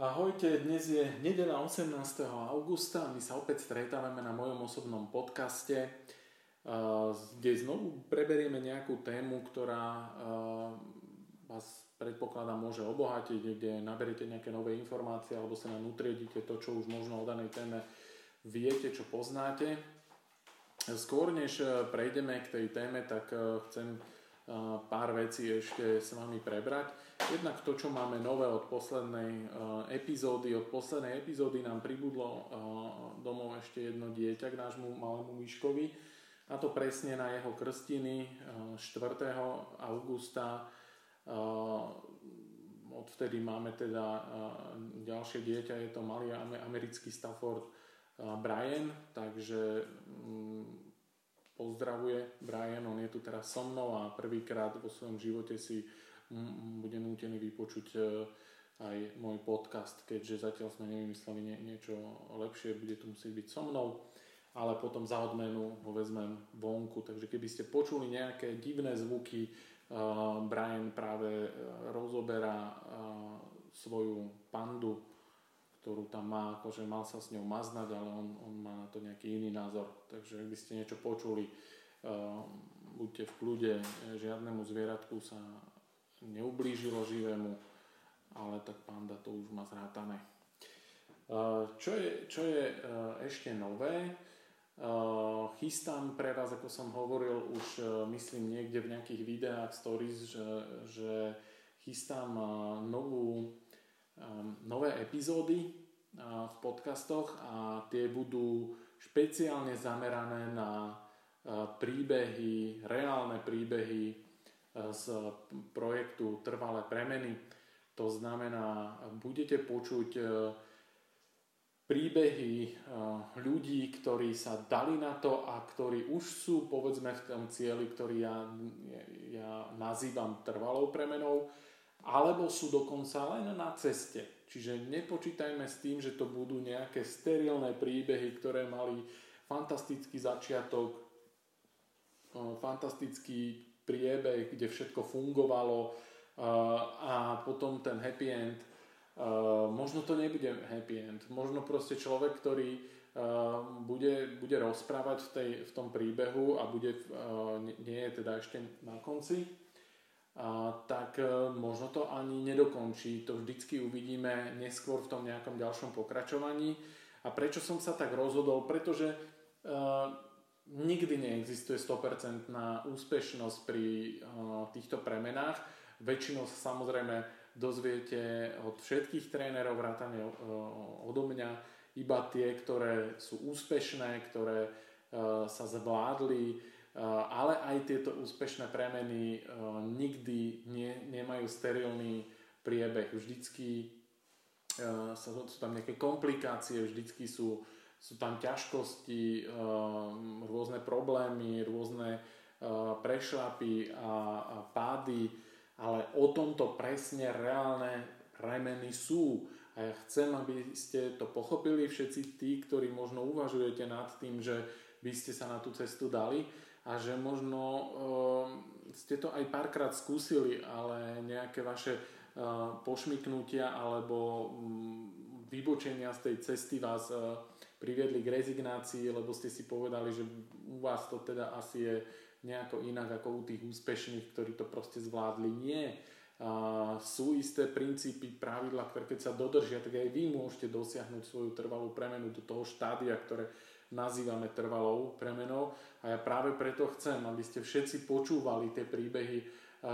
Ahojte, dnes je nedela 18. augusta a my sa opäť stretávame na mojom osobnom podcaste, kde znovu preberieme nejakú tému, ktorá vás predpokladám môže obohatiť, kde naberiete nejaké nové informácie alebo sa nám utriedite to, čo už možno o danej téme viete, čo poznáte. Skôr než prejdeme k tej téme, tak chcem pár vecí ešte s vami prebrať. Jednak to, čo máme nové od poslednej uh, epizódy, od poslednej epizódy nám pribudlo uh, domov ešte jedno dieťa k nášmu malému Myškovi. A to presne na jeho krstiny uh, 4. augusta. Uh, odvtedy máme teda ďalšie dieťa, je to malý americký Stafford Brian, takže um, pozdravuje Brian, on je tu teraz so mnou a prvýkrát vo svojom živote si bude nútený vypočuť e, aj môj podcast, keďže zatiaľ sme nevymysleli nie, niečo lepšie, bude to musieť byť so mnou, ale potom za odmenu ho vezmem vonku, takže keby ste počuli nejaké divné zvuky, uh, Brian práve e, rozoberá svoju pandu, ktorú tam má, akože mal sa s ňou maznať, ale on, on má na to nejaký iný názor, takže ak by ste niečo počuli, buďte v kľude, žiadnemu zvieratku sa neublížilo živému, ale tak panda to už má zrátané. Čo je, čo je e, ešte nové, e, chystám pre vás, ako som hovoril už e, myslím niekde v nejakých videách, stories, že, že chystám novú, nové epizódy v podcastoch a tie budú špeciálne zamerané na príbehy, reálne príbehy z projektu Trvalé premeny. To znamená, budete počuť e, príbehy e, ľudí, ktorí sa dali na to a ktorí už sú povedzme v tom cieli, ktorý ja, ja nazývam trvalou premenou, alebo sú dokonca len na ceste. Čiže nepočítajme s tým, že to budú nejaké sterilné príbehy, ktoré mali fantastický začiatok, fantastický priebeh, kde všetko fungovalo a potom ten happy end. Možno to nebude happy end. Možno proste človek, ktorý bude, bude rozprávať v, tej, v tom príbehu a bude, nie je teda ešte na konci, tak možno to ani nedokončí. To vždycky uvidíme neskôr v tom nejakom ďalšom pokračovaní. A prečo som sa tak rozhodol? Pretože nikdy neexistuje 100% úspešnosť pri uh, týchto premenách. Väčšinou sa samozrejme dozviete od všetkých trénerov vrátane uh, odo mňa iba tie, ktoré sú úspešné, ktoré uh, sa zvládli, ale aj tieto úspešné premeny nikdy nie, nemajú sterilný priebeh. Vždycky sú tam nejaké komplikácie, vždycky sú sú tam ťažkosti, ehm, rôzne problémy, rôzne ehm, prešlapy a, pády, ale o tomto presne reálne premeny sú. A ja chcem, aby ste to pochopili všetci tí, ktorí možno uvažujete nad tým, že by ste sa na tú cestu dali a že možno uh, ste to aj párkrát skúsili, ale nejaké vaše uh, pošmyknutia alebo um, vybočenia z tej cesty vás uh, priviedli k rezignácii, lebo ste si povedali, že u vás to teda asi je nejako inak ako u tých úspešných, ktorí to proste zvládli. Nie. A sú isté princípy, pravidla, ktoré keď sa dodržia, tak aj vy môžete dosiahnuť svoju trvalú premenu do toho štádia, ktoré nazývame trvalou premenou. A ja práve preto chcem, aby ste všetci počúvali tie príbehy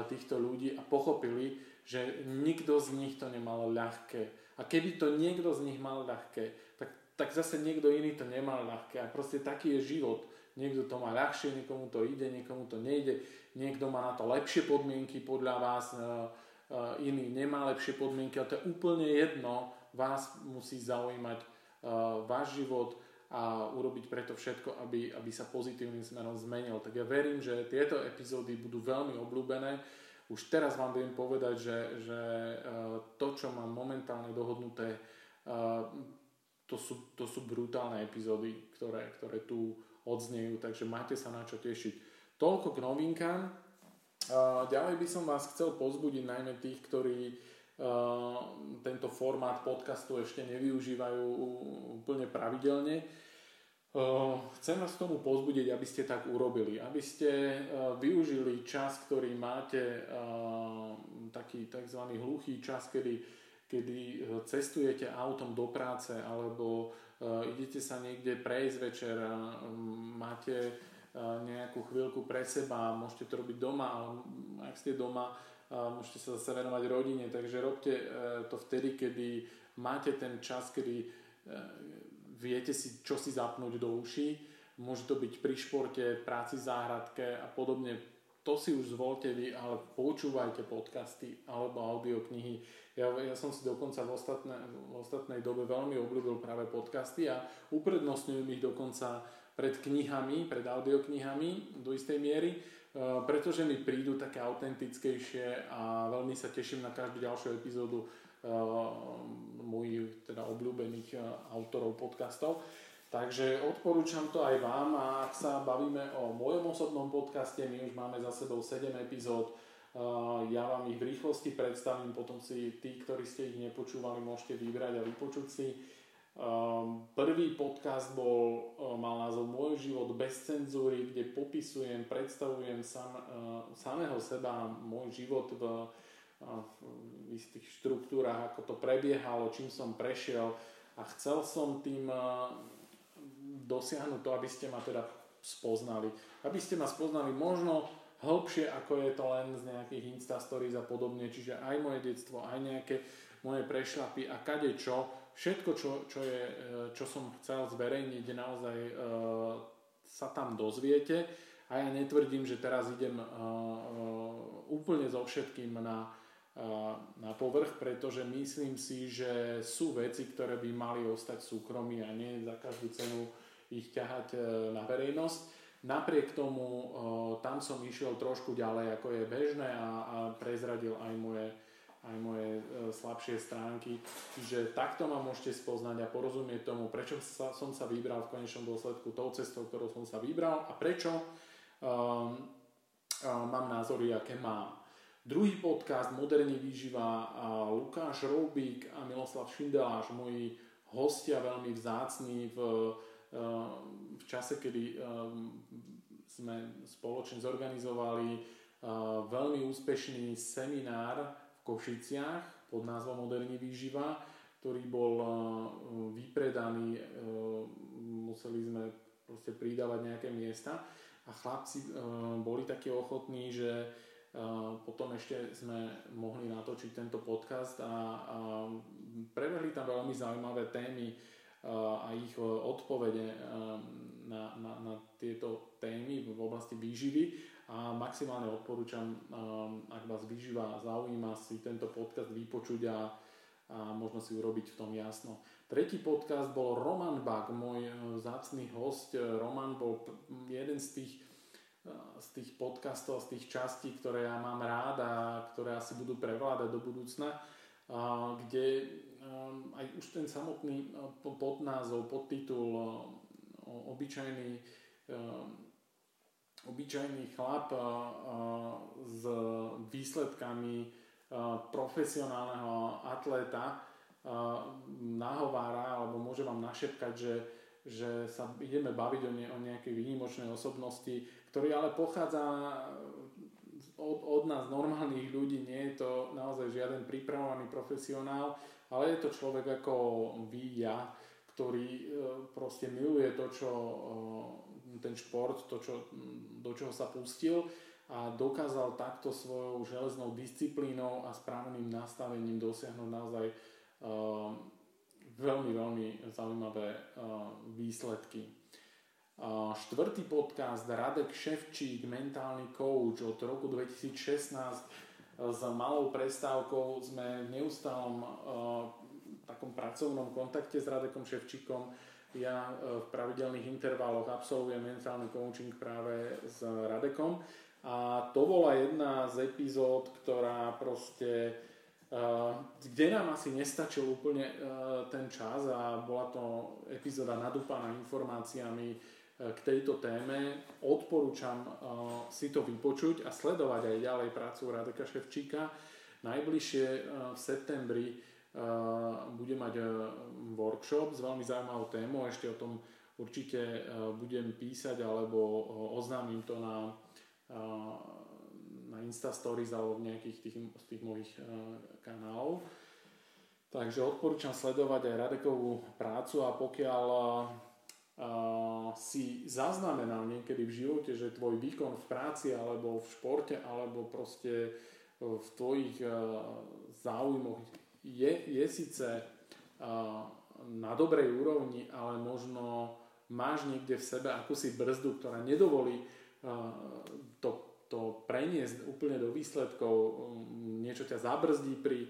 týchto ľudí a pochopili, že nikto z nich to nemal ľahké. A keby to niekto z nich mal ľahké, tak zase niekto iný to nemal ľahké. A proste taký je život. Niekto to má ľahšie, niekomu to ide, niekomu to nejde. Niekto má na to lepšie podmienky podľa vás, e, e, iný nemá lepšie podmienky, ale to je úplne jedno. Vás musí zaujímať e, váš život a urobiť preto všetko, aby, aby sa pozitívnym smerom zmenil. Tak ja verím, že tieto epizódy budú veľmi obľúbené. Už teraz vám viem povedať, že, že to, čo mám momentálne dohodnuté, to sú, to sú brutálne epizódy, ktoré, ktoré tu odznejú, takže máte sa na čo tešiť. Toľko k novinkám. Ďalej by som vás chcel pozbudiť najmä tých, ktorí tento formát podcastu ešte nevyužívajú úplne pravidelne. Chcem vás k tomu pozbudiť, aby ste tak urobili, aby ste využili čas, ktorý máte, taký tzv. hluchý čas, kedy, kedy cestujete autom do práce alebo idete sa niekde prejsť večer, máte nejakú chvíľku pre seba, môžete to robiť doma, ale ak ste doma, môžete sa zase venovať rodine, takže robte e, to vtedy, kedy máte ten čas, kedy e, viete si, čo si zapnúť do uší. Môže to byť pri športe, práci v záhradke a podobne. To si už zvolte vy, ale počúvajte podcasty alebo audioknihy. Ja, ja som si dokonca v, ostatné, v ostatnej dobe veľmi obľúbil práve podcasty a uprednostňujem ich dokonca pred knihami, pred audioknihami do istej miery, e, pretože mi prídu také autentickejšie a veľmi sa teším na každú ďalšiu epizódu e, mojich teda obľúbených e, autorov podcastov. Takže odporúčam to aj vám a ak sa bavíme o mojom osobnom podcaste, my už máme za sebou 7 epizód, ja vám ich v rýchlosti predstavím, potom si tí, ktorí ste ich nepočúvali, môžete vybrať a vypočuť si. Prvý podcast bol, mal názov Môj život bez cenzúry, kde popisujem, predstavujem sam, samého seba, môj život v, v istých štruktúrach, ako to prebiehalo, čím som prešiel a chcel som tým dosiahnuť to, aby ste ma teda spoznali. Aby ste ma spoznali možno hĺbšie, ako je to len z nejakých Insta stories a podobne, čiže aj moje detstvo, aj nejaké moje prešlapy a kade čo, všetko, čo, čo, je, e, čo som chcel zverejniť, naozaj uh, sa tam dozviete a ja netvrdím, že teraz idem uh, uh, úplne so všetkým na, uh, na povrch, pretože myslím si, že sú veci, ktoré by mali ostať súkromí a nie za každú cenu ich ťahať uh, na verejnosť. Napriek tomu uh, tam som išiel trošku ďalej, ako je bežné a, a prezradil aj moje aj moje e, slabšie stránky. Čiže takto ma môžete spoznať a porozumieť tomu, prečo sa, som sa vybral v konečnom dôsledku tou cestou, ktorou som sa vybral a prečo um, um, mám názory, aké mám. Druhý podcast Moderný výživa Lukáš Roubík a Miloslav Šindeláš, moji hostia veľmi vzácní v, v čase, kedy um, sme spoločne zorganizovali uh, veľmi úspešný seminár Košiciach pod názvom Moderní výživa, ktorý bol e, vypredaný, museli sme proste pridávať nejaké miesta. A chlapci boli takí ochotní, že potom ešte sme mohli natočiť tento podcast a, a prebehli tam veľmi zaujímavé témy a ich odpovede na, na, na tieto témy v oblasti výživy a maximálne odporúčam, um, ak vás vyžíva zaujíma si tento podcast vypočuť a, a možno si urobiť v tom jasno. Tretí podcast bol Roman Bak, môj zácný host. Roman bol jeden z tých, z tých podcastov, z tých častí, ktoré ja mám rád a ktoré asi budú prevládať do budúcna, kde aj už ten samotný uh, podnázov, podtitul obyčajný um, obyčajný chlap s výsledkami profesionálneho atléta nahovára alebo môže vám našepkať, že, že sa ideme baviť o, ne, o nejakej výnimočnej osobnosti, ktorý ale pochádza od, od nás normálnych ľudí, nie je to naozaj žiaden pripravovaný profesionál, ale je to človek ako vy, ja, ktorý e, proste miluje to, čo ten šport, to, čo, do čoho sa pustil a dokázal takto svojou železnou disciplínou a správnym nastavením dosiahnuť naozaj uh, veľmi, veľmi zaujímavé výsledky. Štvrtý podcast Radek Ševčík, mentálny coach od roku 2016 s malou prestávkou sme v neustálom takom pracovnom kontakte s Radekom Ševčíkom. Ja v pravidelných intervaloch absolvujem mentálny coaching práve s Radekom. A to bola jedna z epizód, ktorá proste kde nám asi nestačil úplne ten čas a bola to epizóda nadúpaná informáciami k tejto téme. Odporúčam si to vypočuť a sledovať aj ďalej prácu Radeka Ševčíka. Najbližšie v septembri bude mať workshop s veľmi zaujímavou témou, ešte o tom určite budem písať alebo oznámim to na, na Insta Stories alebo v nejakých tých, tých mojich kanálov. Takže odporúčam sledovať aj Radekovú prácu a pokiaľ si zaznamenal niekedy v živote, že tvoj výkon v práci alebo v športe alebo proste v tvojich uh, záujmoch je, je síce uh, na dobrej úrovni, ale možno máš niekde v sebe akúsi brzdu, ktorá nedovolí to, to preniesť úplne do výsledkov, niečo ťa zabrzdí pri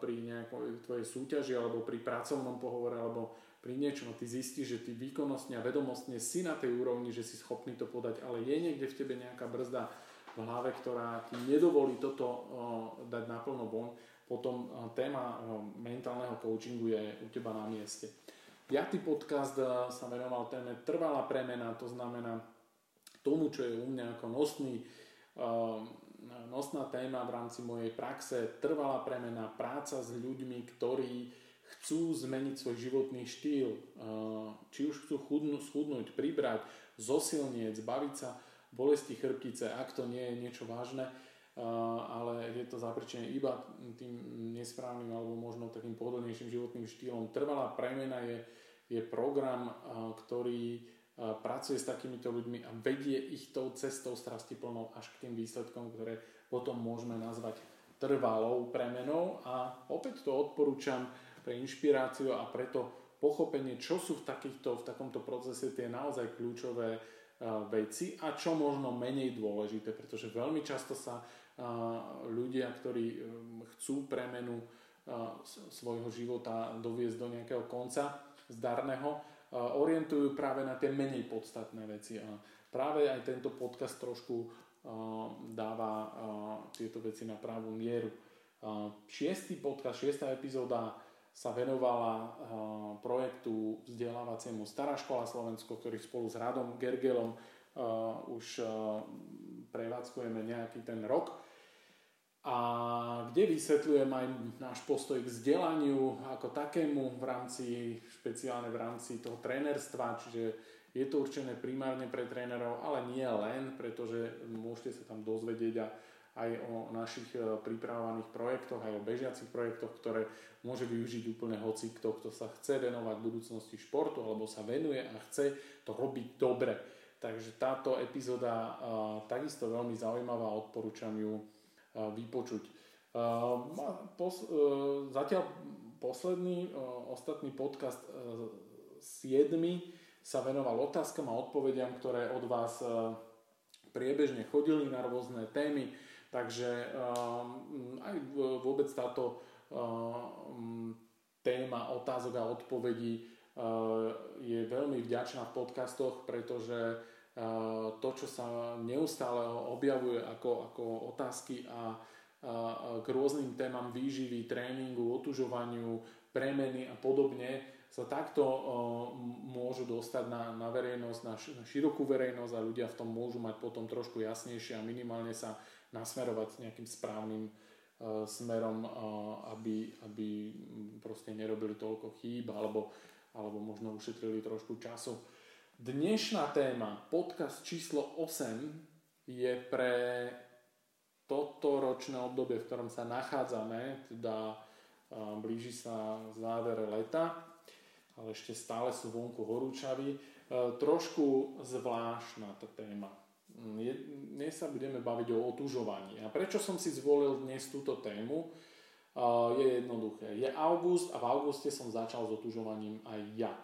pri nejakej tvojej súťaži alebo pri pracovnom pohovore alebo pri niečom a ty zistíš, že ty výkonnostne a vedomostne si na tej úrovni, že si schopný to podať, ale je niekde v tebe nejaká brzda v hlave, ktorá ti nedovolí toto dať naplno von, potom téma mentálneho coachingu je u teba na mieste. Piatý podcast sa venoval téme trvalá premena, to znamená tomu, čo je u mňa ako nosný nosná téma v rámci mojej praxe, trvalá premena, práca s ľuďmi, ktorí chcú zmeniť svoj životný štýl, či už chcú chudnúť, schudnúť, pribrať, zosilnieť, zbaviť sa bolesti chrbtice, ak to nie je niečo vážne, ale je to zapričené iba tým nesprávnym alebo možno takým pohodlnejším životným štýlom. Trvalá premena je, je program, ktorý pracuje s takýmito ľuďmi a vedie ich tou cestou strastiplnou až k tým výsledkom, ktoré potom môžeme nazvať trvalou premenou a opäť to odporúčam pre inšpiráciu a preto pochopenie, čo sú v, takýchto, v takomto procese tie naozaj kľúčové veci a čo možno menej dôležité, pretože veľmi často sa ľudia, ktorí chcú premenu svojho života doviesť do nejakého konca zdarného, orientujú práve na tie menej podstatné veci. A práve aj tento podcast trošku dáva tieto veci na pravú mieru. Šiestý podcast, šiestá epizóda sa venovala projektu vzdelávaciemu Stará škola Slovensko, ktorý spolu s Radom Gergelom už prevádzkujeme nejaký ten rok. A kde vysvetľujem aj náš postoj k vzdelaniu ako takému v rámci, špeciálne v rámci toho trénerstva, čiže je to určené primárne pre trénerov, ale nie len, pretože môžete sa tam dozvedieť aj o našich e, pripravovaných projektoch, aj o bežiacich projektoch, ktoré môže využiť úplne hoci kto, kto sa chce venovať budúcnosti športu alebo sa venuje a chce to robiť dobre. Takže táto epizóda uh, takisto veľmi zaujímavá, odporúčam ju vypočuť. E, zatiaľ posledný, e, ostatný podcast 7 e, sa venoval otázkam a odpovediam, ktoré od vás priebežne chodili na rôzne témy, takže aj vôbec táto téma otázok a odpovedí je veľmi vďačná v podcastoch, pretože to, čo sa neustále objavuje ako, ako otázky a, k rôznym témam výživy, tréningu, otužovaniu, premeny a podobne, sa takto uh, môžu dostať na, na verejnosť, na širokú verejnosť a ľudia v tom môžu mať potom trošku jasnejšie a minimálne sa nasmerovať nejakým správnym uh, smerom, uh, aby, aby proste nerobili toľko chýb alebo, alebo možno ušetrili trošku času. Dnešná téma, podcast číslo 8, je pre toto ročné obdobie, v ktorom sa nachádzame, teda blíži sa záver leta, ale ešte stále sú vonku horúčaví, trošku zvláštna tá téma. Dnes sa budeme baviť o otužovaní. A prečo som si zvolil dnes túto tému? Je jednoduché. Je august a v auguste som začal s otužovaním aj ja.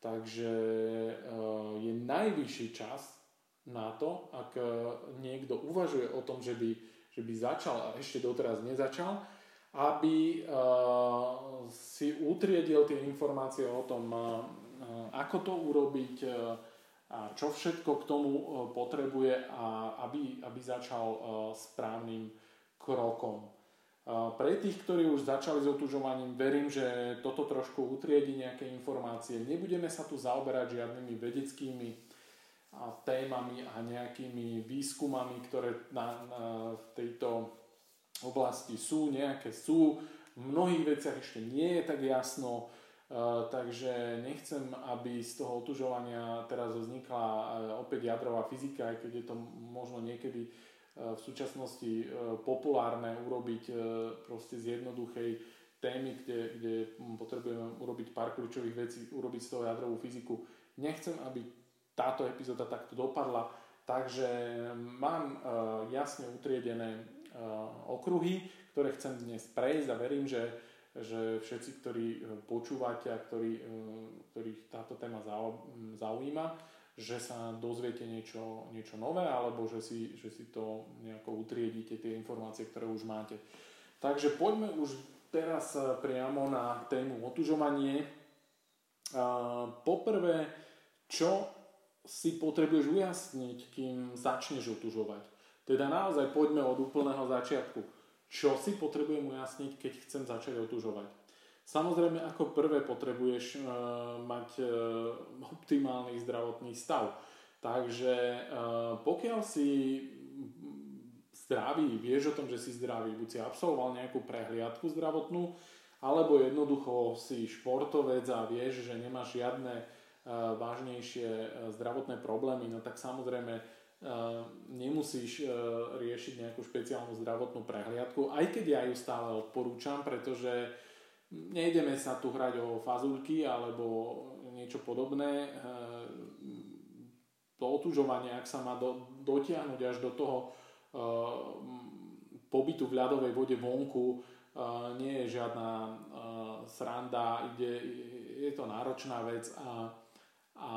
Takže eh, je najvyšší čas na to, ak eh, niekto uvažuje o tom, že by, že by začal a ešte doteraz nezačal, aby eh, si utriedil tie informácie o tom, ako to urobiť, a čo všetko k tomu potrebuje a aby, aby začal správnym krokom. Pre tých, ktorí už začali s otužovaním, verím, že toto trošku utriedi nejaké informácie. Nebudeme sa tu zaoberať žiadnymi vedeckými témami a nejakými výskumami, ktoré na, na, v tejto oblasti sú nejaké sú, v mnohých veciach ešte nie je tak jasno, takže nechcem, aby z toho otužovania teraz vznikla opäť jadrová fyzika, aj keď je to možno niekedy v súčasnosti populárne urobiť proste z jednoduchej témy, kde, kde potrebujeme urobiť pár kľúčových vecí, urobiť z toho jadrovú fyziku. Nechcem, aby táto epizóda takto dopadla, takže mám uh, jasne utriedené uh, okruhy, ktoré chcem dnes prejsť a verím, že, že všetci, ktorí e, počúvate a ktorí, uh, ktorých táto téma zaujíma, že sa dozviete niečo, niečo nové alebo že si, že si to nejako utriedite, tie informácie, ktoré už máte. Takže poďme už teraz eh, priamo na tému otužovanie. Poprvé, čo si potrebuješ ujasniť, kým začneš otužovať. Teda naozaj poďme od úplného začiatku. Čo si potrebujem ujasniť, keď chcem začať otužovať? Samozrejme, ako prvé potrebuješ uh, mať uh, optimálny zdravotný stav. Takže uh, pokiaľ si zdravý, vieš o tom, že si zdravý, buď si absolvoval nejakú prehliadku zdravotnú, alebo jednoducho si športovec a vieš, že nemáš žiadne vážnejšie zdravotné problémy, no tak samozrejme nemusíš riešiť nejakú špeciálnu zdravotnú prehliadku, aj keď ja ju stále odporúčam, pretože nejdeme sa tu hrať o fazulky alebo niečo podobné. To otužovanie, ak sa má do, dotiahnuť až do toho pobytu v ľadovej vode vonku nie je žiadna sranda, ide, je to náročná vec a, a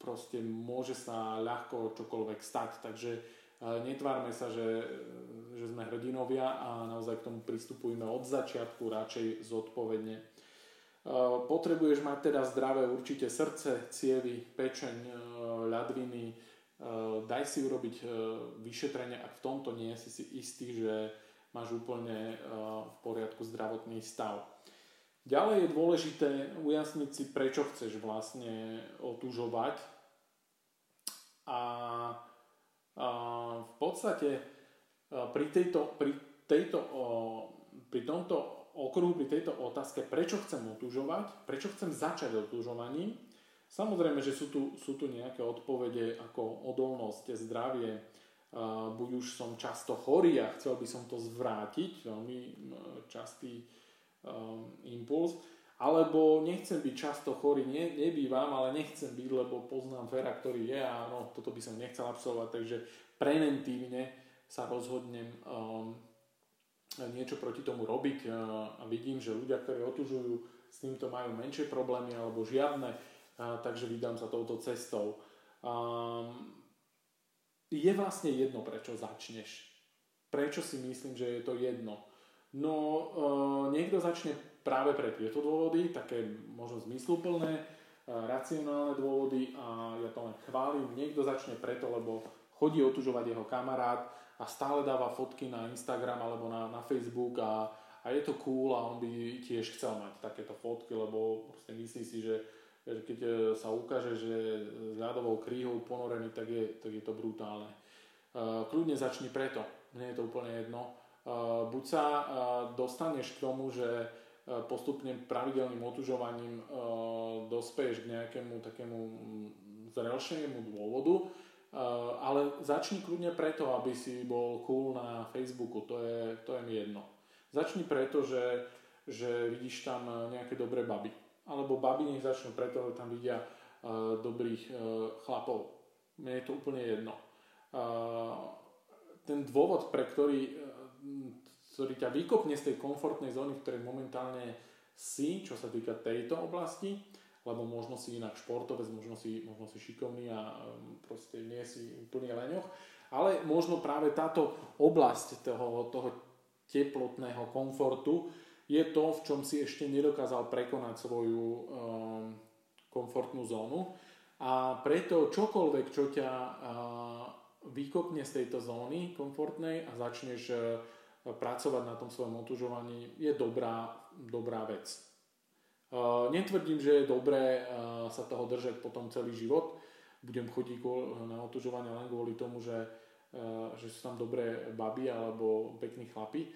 proste môže sa ľahko čokoľvek stať, takže netvárme sa, že, že sme hrdinovia a naozaj k tomu pristupujeme od začiatku radšej zodpovedne. Potrebuješ mať teda zdravé určite srdce, cievy, pečeň, ľadviny, daj si urobiť vyšetrenie, ak v tomto nie si si istý, že máš úplne v poriadku zdravotný stav. Ďalej je dôležité ujasniť si, prečo chceš vlastne otužovať. A, a v podstate pri, tejto, pri, tejto, pri tomto okruhu, pri tejto otázke, prečo chcem otužovať, prečo chcem začať otužovaním, Samozrejme, že sú tu, sú tu nejaké odpovede ako odolnosť, zdravie, uh, buď už som často chorý a chcel by som to zvrátiť, veľmi častý um, impuls, alebo nechcem byť často chorý, ne, nebývam, ale nechcem byť, lebo poznám Fera, ktorý je a no, toto by som nechcel absolvovať, takže preventívne sa rozhodnem um, niečo proti tomu robiť uh, a vidím, že ľudia, ktorí otužujú, s týmto majú menšie problémy alebo žiadne, a, takže vydám sa touto cestou. A, je vlastne jedno, prečo začneš. Prečo si myslím, že je to jedno? No, e, niekto začne práve pre tieto dôvody, také možno zmysluplné, e, racionálne dôvody a ja to len chválim. Niekto začne preto, lebo chodí otužovať jeho kamarát a stále dáva fotky na Instagram alebo na, na Facebook a, a je to cool a on by tiež chcel mať takéto fotky, lebo proste myslí si, že keď e, sa ukáže, že s ľadovou kríhou ponorený, tak je, tak je to brutálne. E, kľudne začni preto, mne je to úplne jedno. E, buď sa dostaneš k tomu, že postupne pravidelným otužovaním dospeješ k nejakému takému zrelšiemu dôvodu, ale začni kľudne preto, aby si bol cool na Facebooku, to je, to je mi jedno. Začni preto, že, že vidíš tam nejaké dobré baby alebo baby nech začnú preto, že tam vidia dobrých chlapov. Mne je to úplne jedno. Ten dôvod, pre ktorý, ktorý ťa vykopne z tej komfortnej zóny, v ktorej momentálne si, čo sa týka tejto oblasti, lebo možno si inak športovec, možno si, možno si šikovný a um, proste nie si úplne leňoch, ale možno práve táto oblasť toho, toho teplotného komfortu je to, v čom si ešte nedokázal prekonať svoju um, komfortnú zónu. A preto čokoľvek, čo ťa uh, vykopne z tejto zóny komfortnej a začneš uh, pracovať na tom svojom otužovaní, je dobrá, dobrá vec. Uh, netvrdím, že je dobré uh, sa toho držať potom celý život. Budem chodiť na otužovanie len kvôli tomu, že že sú tam dobré baby alebo pekní chlapi.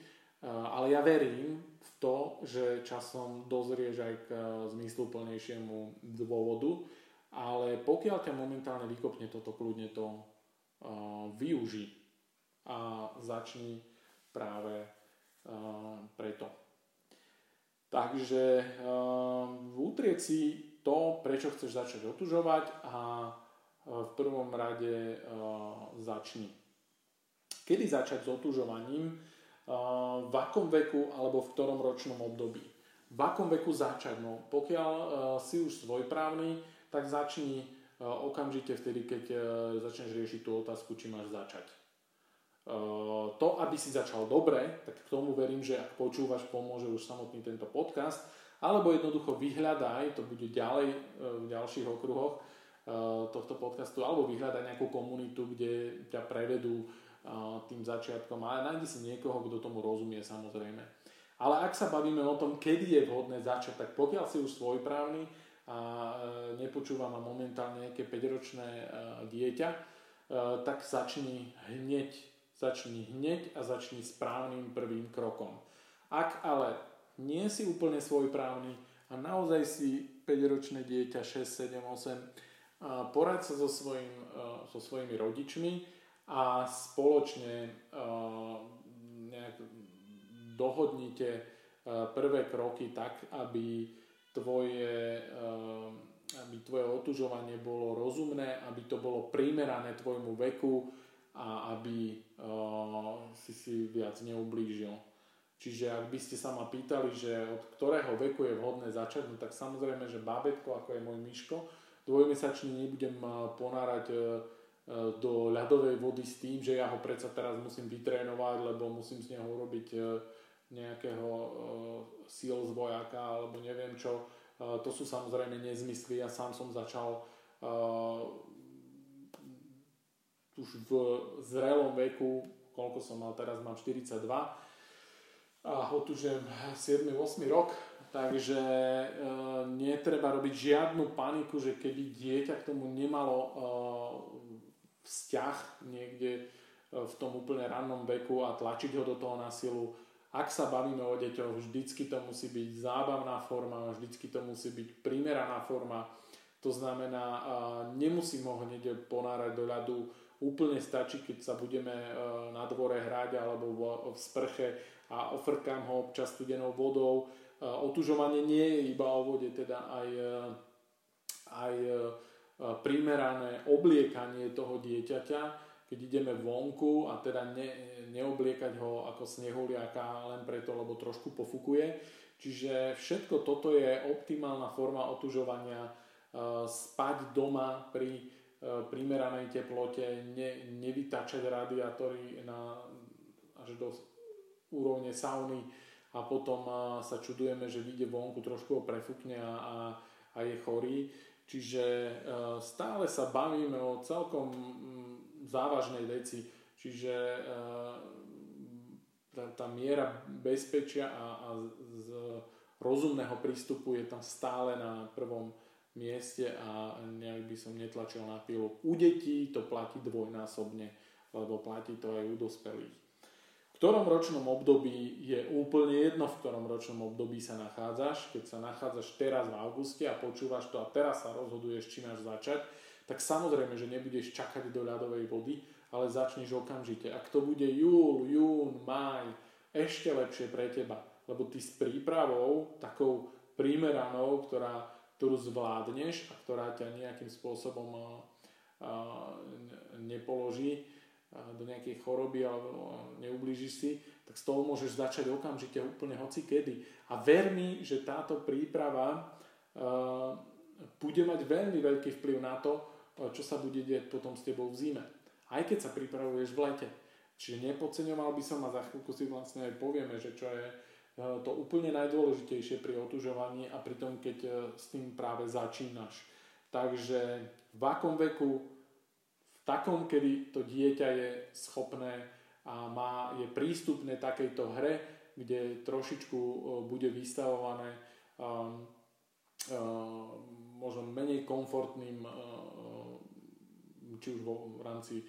Ale ja verím v to, že časom dozrieš aj k zmysluplnejšiemu dôvodu, ale pokiaľ ťa momentálne vykopne toto, kľudne to uh, využi a začni práve uh, preto. Takže utrieť si to, prečo chceš začať otužovať a uh, v prvom rade začni. Kedy začať s otužovaním? V akom veku alebo v ktorom ročnom období? V akom veku začať? No, pokiaľ si už svojprávny, tak začni okamžite vtedy, keď začneš riešiť tú otázku, či máš začať. E, to, aby si začal dobre, tak k tomu verím, že ak počúvaš, pomôže už samotný tento podcast, alebo jednoducho vyhľadaj, to bude ďalej v ďalších okruhoch tohto podcastu, alebo vyhľadaj nejakú komunitu, kde ťa prevedú tým začiatkom, ale nájdi si niekoho, kto tomu rozumie samozrejme. Ale ak sa bavíme o tom, kedy je vhodné začať, tak pokiaľ si už svojprávny, a nepočúva ma momentálne nejaké 5-ročné e, dieťa, tak začni hneď, začni hneď a začni správnym prvým krokom. Ak ale nie si úplne svojprávny a naozaj si 5-ročné dieťa 6, 7, 8, poraď sa so, svojim, so svojimi rodičmi a spoločne nejak dohodnite prvé kroky tak, aby tvoje, aby tvoje otužovanie bolo rozumné, aby to bolo primerané tvojmu veku a aby si si viac neublížil. Čiže ak by ste sa ma pýtali, že od ktorého veku je vhodné začať, no tak samozrejme, že bábetko, ako je môj myško, dvojmesačný nebudem ponárať e, e, do ľadovej vody s tým, že ja ho predsa teraz musím vytrénovať, lebo musím z neho urobiť e, nejakého síl z vojaka alebo neviem čo. To sú samozrejme nezmysly. Ja sám som začal už v zrelom veku, koľko som mal teraz, mám 42 a otužujem 7-8 rok, takže e, netreba robiť žiadnu paniku, že keby dieťa k tomu nemalo e, vzťah niekde e, v tom úplne rannom veku a tlačiť ho do toho na silu, ak sa bavíme o deťoch, vždycky to musí byť zábavná forma, vždycky to musí byť primeraná forma. To znamená, nemusím ho hneď ponárať do ľadu, úplne stačí, keď sa budeme e, na dvore hrať alebo v sprche a ofrkám ho občas studenou vodou. E, otužovanie nie je iba o vode, teda aj, e, aj primerané obliekanie toho dieťaťa, keď ideme vonku a teda ne, neobliekať ho ako snehuliaka len preto, lebo trošku pofukuje. Čiže všetko toto je optimálna forma otužovania. Spať doma pri primeranej teplote, ne, nevytačať radiátory na, až do úrovne sauny a potom e, sa čudujeme, že vyjde vonku, trošku ho prefúkne a, a, a je chorý. Čiže stále sa bavíme o celkom závažnej veci. Čiže tá, tá miera bezpečia a, a z rozumného prístupu je tam stále na prvom mieste a nejak by som netlačil na pilu. U detí to platí dvojnásobne, lebo platí to aj u dospelých. V ktorom ročnom období je úplne jedno, v ktorom ročnom období sa nachádzaš. Keď sa nachádzaš teraz v auguste a počúvaš to a teraz sa rozhoduješ, či máš začať, tak samozrejme, že nebudeš čakať do ľadovej vody, ale začneš okamžite. Ak to bude júl, jún, maj, ešte lepšie pre teba, lebo ty s prípravou, takou primeranou, ktorá, ktorú zvládneš a ktorá ťa nejakým spôsobom a, a, nepoloží a, do nejakej choroby alebo neublížiš si, tak z toho môžeš začať okamžite úplne hoci kedy. A ver mi, že táto príprava bude mať veľmi veľký vplyv na to, čo sa bude deť potom s tebou v zime. Aj keď sa pripravuješ v lete. Čiže nepodceňoval by som a za chvíľku si vlastne aj povieme, že čo je to úplne najdôležitejšie pri otužovaní a pri tom, keď e, s tým práve začínaš. Takže v akom veku, v takom, kedy to dieťa je schopné a má, je prístupné takejto hre, kde trošičku e, bude vystavované um, um, možno menej komfortným či už vo, v rámci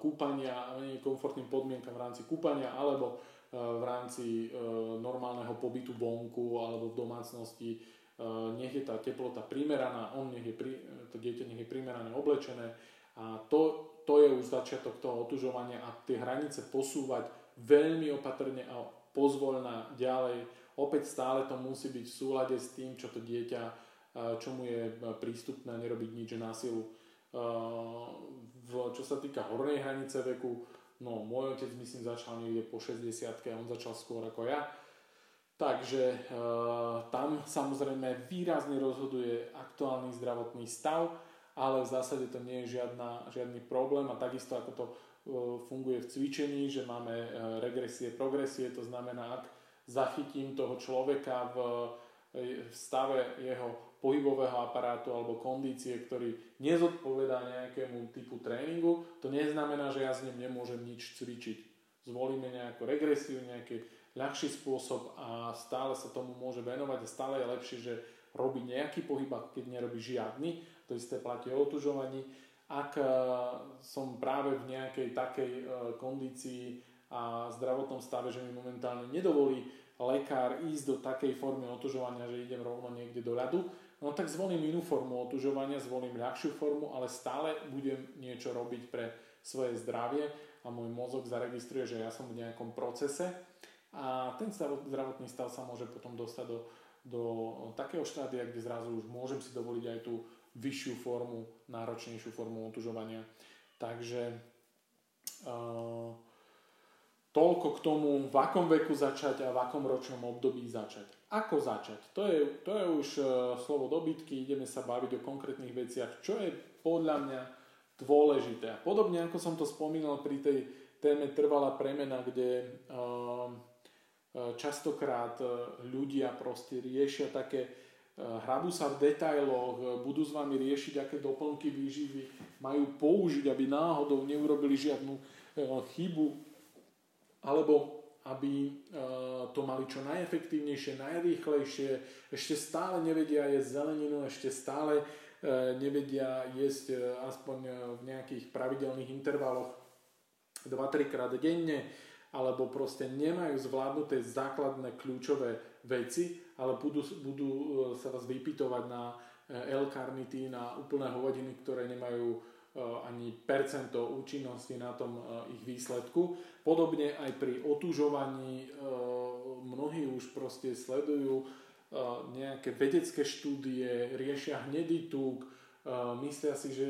kúpania, menej komfortným podmienkam v rámci kúpania alebo v rámci normálneho pobytu vonku alebo v domácnosti. Nech je tá teplota primeraná, on nech je, to dieťa nech je primerane oblečené a to, to je už začiatok toho otužovania a tie hranice posúvať veľmi opatrne a pozvoľná ďalej. Opäť stále to musí byť v súlade s tým, čo to dieťa, čo mu je prístupné, nerobiť nič na silu. V, čo sa týka hornej hranice veku, no môj otec myslím začal niekde po 60 a on začal skôr ako ja. Takže e, tam samozrejme výrazne rozhoduje aktuálny zdravotný stav ale v zásade to nie je žiadna, žiadny problém a takisto ako to e, funguje v cvičení, že máme e, regresie, progresie, to znamená, ak zachytím toho človeka v, v stave jeho pohybového aparátu alebo kondície, ktorý nezodpovedá nejakému typu tréningu, to neznamená, že ja s ním nemôžem nič cvičiť. Zvolíme nejakú regresiu, nejaký ľahší spôsob a stále sa tomu môže venovať a stále je lepšie, že robí nejaký pohyb, keď nerobí žiadny to isté platí o otužovaní. Ak e, som práve v nejakej takej e, kondícii a zdravotnom stave, že mi momentálne nedovolí lekár ísť do takej formy otužovania, že idem rovno niekde do ľadu, no tak zvolím inú formu otužovania, zvolím ľahšiu formu, ale stále budem niečo robiť pre svoje zdravie a môj mozog zaregistruje, že ja som v nejakom procese a ten zdravotný stav sa môže potom dostať do, do takého štádia, kde zrazu už môžem si dovoliť aj tú vyššiu formu, náročnejšiu formu otužovania. Takže uh, toľko k tomu, v akom veku začať a v akom ročnom období začať. Ako začať? To je, to je už uh, slovo dobytky, ideme sa baviť o konkrétnych veciach, čo je podľa mňa dôležité. A podobne ako som to spomínal pri tej téme trvalá premena, kde uh, častokrát ľudia proste riešia také hrabú sa v detailoch, budú s vami riešiť, aké doplnky výživy majú použiť, aby náhodou neurobili žiadnu chybu, alebo aby to mali čo najefektívnejšie, najrýchlejšie, ešte stále nevedia jesť zeleninu, ešte stále nevedia jesť aspoň v nejakých pravidelných intervaloch 2-3 krát denne, alebo proste nemajú zvládnuté základné kľúčové veci, ale budú, budú e, sa vás vypytovať na e, L-karnitín na úplné hovadiny, ktoré nemajú e, ani percento účinnosti na tom ich výsledku. Podobne aj pri otužovaní mnohí už proste sledujú nejaké vedecké štúdie, riešia hnedý tuk, myslia si, že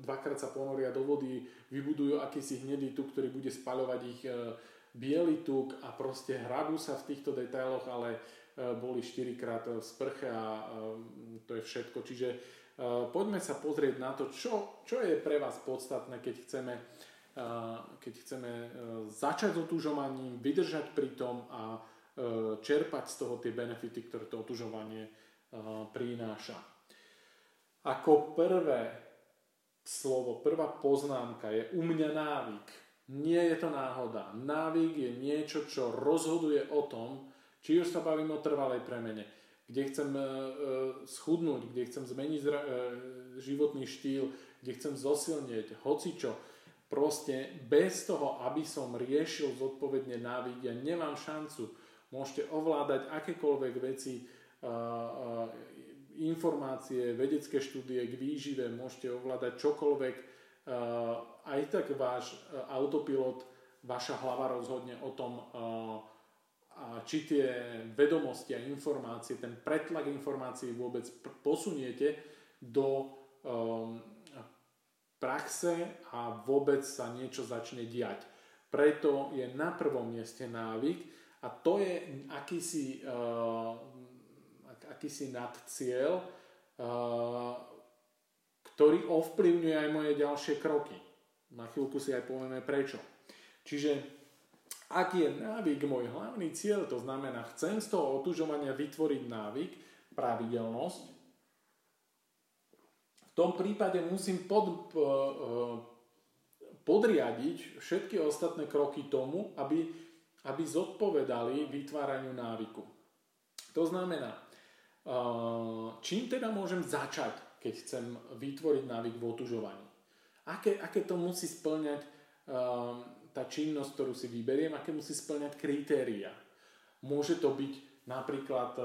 dvakrát sa ponoria do vody, vybudujú akýsi hnedý tuk, ktorý bude spaľovať ich biely tuk a proste hrabú sa v týchto detailoch, ale E, boli 4 krát v sprche a e, to je všetko. Čiže e, poďme sa pozrieť na to, čo, čo je pre vás podstatné, keď chceme, keď chceme začať s otužovaním, vydržať pri tom a čerpať z toho tie benefity, ktoré to otužovanie prináša. Ako prvé slovo, prvá poznámka je u mňa návyk. Nie je to náhoda. Návyk je niečo, čo rozhoduje o tom, či už sa bavím o trvalej premene, kde chcem e, e, schudnúť, kde chcem zmeniť e, životný štýl, kde chcem zosilnieť, hocičo. Proste bez toho, aby som riešil zodpovedne návyk, ja nemám šancu. Môžete ovládať akékoľvek veci, informácie, vedecké štúdie k výžive, môžete ovládať čokoľvek. Aj tak váš autopilot, vaša hlava rozhodne o tom, a či tie vedomosti a informácie, ten pretlak informácií vôbec posuniete do um, praxe a vôbec sa niečo začne diať. Preto je na prvom mieste návyk a to je akýsi, uh, akýsi nadcieľ, uh, ktorý ovplyvňuje aj moje ďalšie kroky. Na chvíľku si aj povieme prečo. Čiže ak je návyk môj hlavný cieľ, to znamená, chcem z toho otužovania vytvoriť návyk, pravidelnosť, v tom prípade musím pod, podriadiť všetky ostatné kroky tomu, aby, aby zodpovedali vytváraniu návyku. To znamená, čím teda môžem začať, keď chcem vytvoriť návyk v otužovaní? Aké, aké to musí splňať tá činnosť, ktorú si vyberiem, aké musí splňať kritéria. Môže to byť napríklad uh,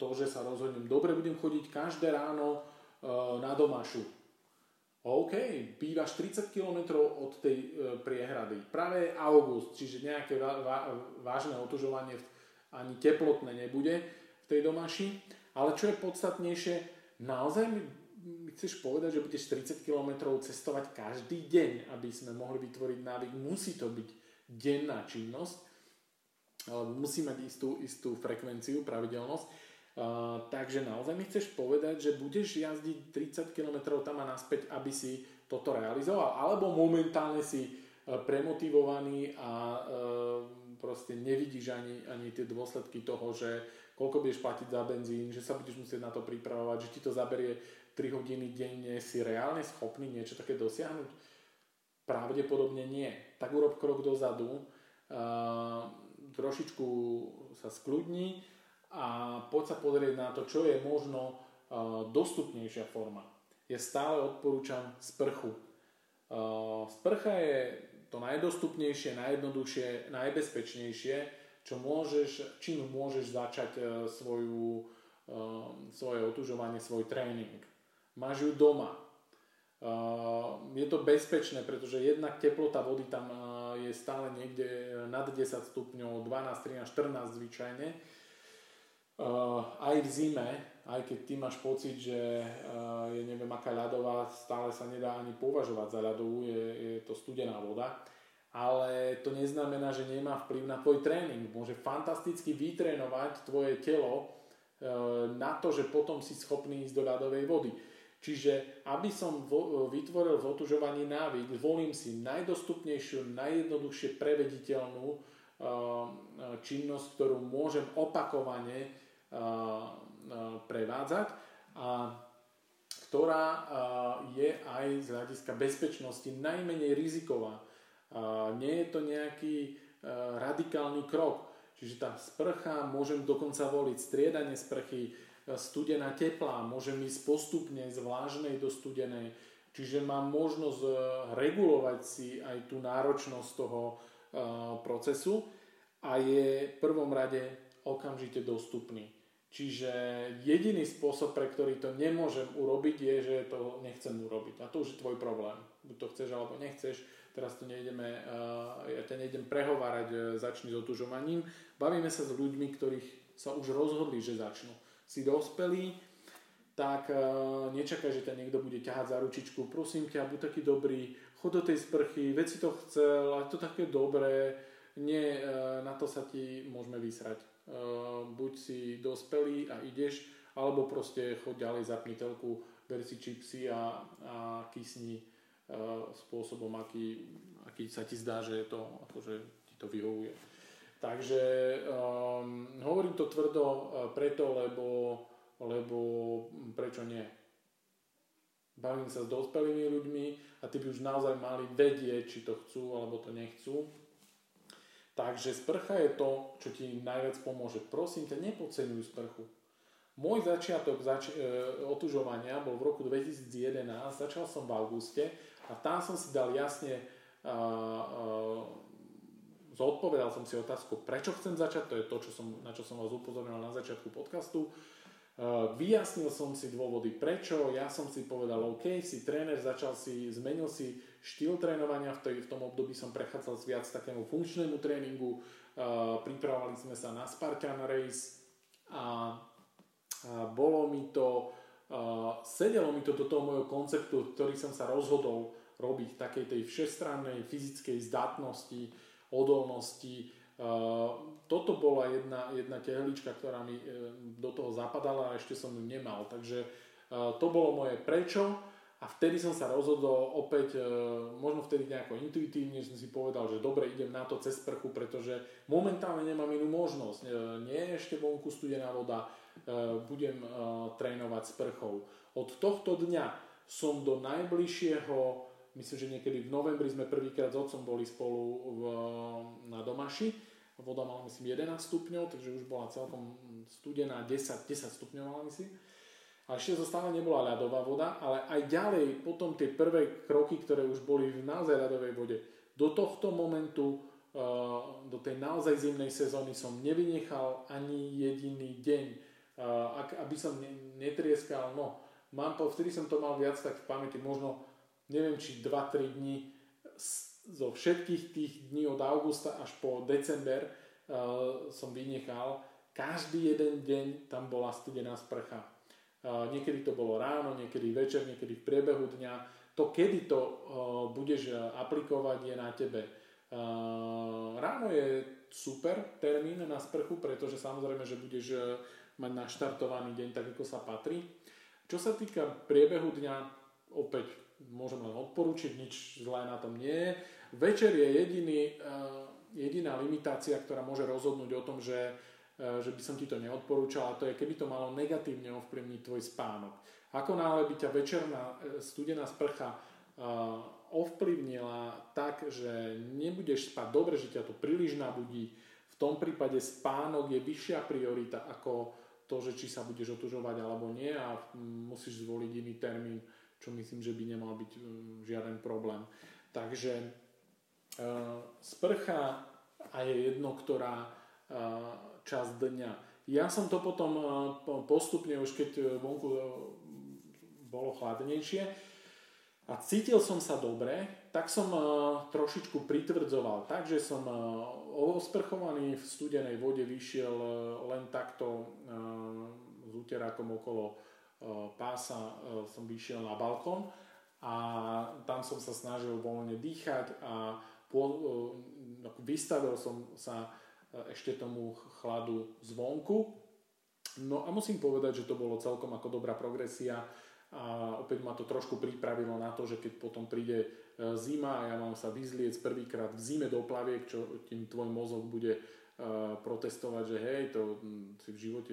to, že sa rozhodnem, dobre, budem chodiť každé ráno uh, na domašu. OK, bývaš 30 km od tej uh, priehrady. Práve august, čiže nejaké vážne otužovanie ani teplotné nebude v tej domaši. Ale čo je podstatnejšie, naozaj chceš povedať, že budeš 30 km cestovať každý deň, aby sme mohli vytvoriť návyk. Musí to byť denná činnosť, alebo musí mať istú, istú frekvenciu, pravidelnosť. Uh, takže naozaj mi chceš povedať, že budeš jazdiť 30 km tam a naspäť, aby si toto realizoval, alebo momentálne si uh, premotivovaný a uh, proste nevidíš ani, ani tie dôsledky toho, že koľko budeš platiť za benzín, že sa budeš musieť na to pripravovať, že ti to zaberie 3 hodiny denne, si reálne schopný niečo také dosiahnuť? Pravdepodobne nie. Tak urob krok dozadu, uh, trošičku sa skľudni a poď sa pozrieť na to, čo je možno uh, dostupnejšia forma. Ja stále odporúčam sprchu. Uh, sprcha je to najdostupnejšie, najjednoduchšie, najbezpečnejšie, čo môžeš, čím môžeš začať svoju, svoje otužovanie, svoj tréning. Máš ju doma. Je to bezpečné, pretože jednak teplota vody tam je stále niekde nad 10 stupňov, 12, 13, 14 zvyčajne. Aj v zime, aj keď ty máš pocit, že je neviem aká ľadová, stále sa nedá ani považovať za ľadovú, je, je to studená voda ale to neznamená, že nemá vplyv na tvoj tréning. Môže fantasticky vytrénovať tvoje telo e, na to, že potom si schopný ísť do ľadovej vody. Čiže aby som vo, vytvoril v otužovaní návyk, volím si najdostupnejšiu, najjednoduchšie prevediteľnú e, činnosť, ktorú môžem opakovane e, prevádzať a ktorá je aj z hľadiska bezpečnosti najmenej riziková nie je to nejaký e, radikálny krok. Čiže tá sprcha, môžem dokonca voliť striedanie sprchy, e, studená teplá, môžem ísť postupne z vlážnej do studenej. Čiže mám možnosť e, regulovať si aj tú náročnosť toho procesu a je v prvom rade okamžite dostupný. Čiže jediný spôsob, pre ktorý to nemôžem urobiť, je, že to nechcem urobiť. A to už je tvoj problém. Buď to chceš alebo nechceš teraz to nejdeme, ja ťa nejdem prehovárať, e, začni s otužovaním. Bavíme sa s ľuďmi, ktorých sa už rozhodli, že začnú. Si dospelý, tak e, nečakaj, že ťa niekto bude ťahať za ručičku. Prosím ťa, buď taký dobrý, chod do tej sprchy, veď si to chcel, a to také dobré. Nie, e, na to sa ti môžeme vysrať. Buď si dospelý a ideš, alebo proste choď ďalej, zapni telku, ber si čipsy a, a kysni spôsobom, aký, aký sa ti zdá, že je to, akože ti to vyhovuje. Takže um, hovorím to tvrdo uh, preto, lebo, lebo prečo nie? Bavím sa s dospelými ľuďmi a tí by už naozaj mali vedieť, či to chcú alebo to nechcú. Takže sprcha je to, čo ti najviac pomôže. Prosím ťa, nepodceňuj sprchu. Môj začiatok zač- e, otužovania bol v roku 2011, začal som v auguste a tam som si dal jasne, uh, uh, zodpovedal som si otázku, prečo chcem začať, to je to, čo som, na čo som vás upozornil na začiatku podcastu. Uh, vyjasnil som si dôvody prečo, ja som si povedal, OK, si tréner, začal si, zmenil si štýl trénovania, v, tej, v tom období som prechádzal viac takému funkčnému tréningu, uh, pripravovali sme sa na Spartan Race a, a bolo mi to Uh, sedelo mi to do toho môjho konceptu, ktorý som sa rozhodol robiť, takej tej všestrannej fyzickej zdatnosti, odolnosti. Toto bola jedna, jedna tehlička, ktorá mi uh, do toho zapadala a ešte som ju nemal. Takže uh, to bolo moje prečo a vtedy som sa rozhodol opäť, uh, možno vtedy nejako intuitívne, som si povedal, že dobre, idem na to cez sprchu, pretože momentálne nemám inú možnosť. Nie je ešte vonku studená voda, budem trénovať s prchou. Od tohto dňa som do najbližšieho, myslím, že niekedy v novembri sme prvýkrát s otcom boli spolu v, na Domaši. Voda mala myslím 11 stupňov, takže už bola celkom studená, 10, 10 stupňov mala myslím. A ešte to nebola ľadová voda, ale aj ďalej, potom tie prvé kroky, ktoré už boli v naozaj ľadovej vode, do tohto momentu, uh, do tej naozaj zimnej sezóny som nevynechal ani jediný deň, ak, aby som ne, netrieskal, no, mám, vtedy som to mal viac tak v pamäti, možno, neviem, či 2-3 dní zo všetkých tých dní od augusta až po december uh, som vynechal, každý jeden deň tam bola studená sprcha niekedy to bolo ráno, niekedy večer, niekedy v priebehu dňa. To, kedy to budeš aplikovať, je na tebe. Ráno je super termín na sprchu, pretože samozrejme, že budeš e, mať naštartovaný deň tak, ako sa patrí. Čo sa týka priebehu dňa, opäť môžem len odporučiť, nič zlé na tom nie je. Večer je jediný, e, jediná limitácia, ktorá môže rozhodnúť o tom, že E, že by som ti to neodporúčal a to je, keby to malo negatívne ovplyvniť tvoj spánok. Ako náhle by ťa večerná e, studená sprcha ovplyvnila tak, že nebudeš spať dobre, že ťa to príliš nabudí, v tom prípade spánok je vyššia priorita ako to, že či sa budeš otužovať alebo nie a musíš zvoliť iný termín, čo myslím, že by nemal byť žiaden problém. Takže sprcha a je jedno, ktorá čas dňa. Ja som to potom eh, postupne, už keď vonku bolo chladnejšie a cítil som sa dobre, tak som trošičku pritvrdzoval. Takže som osprchovaný v studenej vode vyšiel len takto s úterákom okolo pása som vyšiel na balkón a tam som sa snažil voľne dýchať a vystavil som sa ešte tomu chladu zvonku. No a musím povedať, že to bolo celkom ako dobrá progresia a opäť ma to trošku pripravilo na to, že keď potom príde zima a ja mám sa vyzliec prvýkrát v zime do plaviek, čo tým tvoj mozog bude protestovať, že hej, to si v živote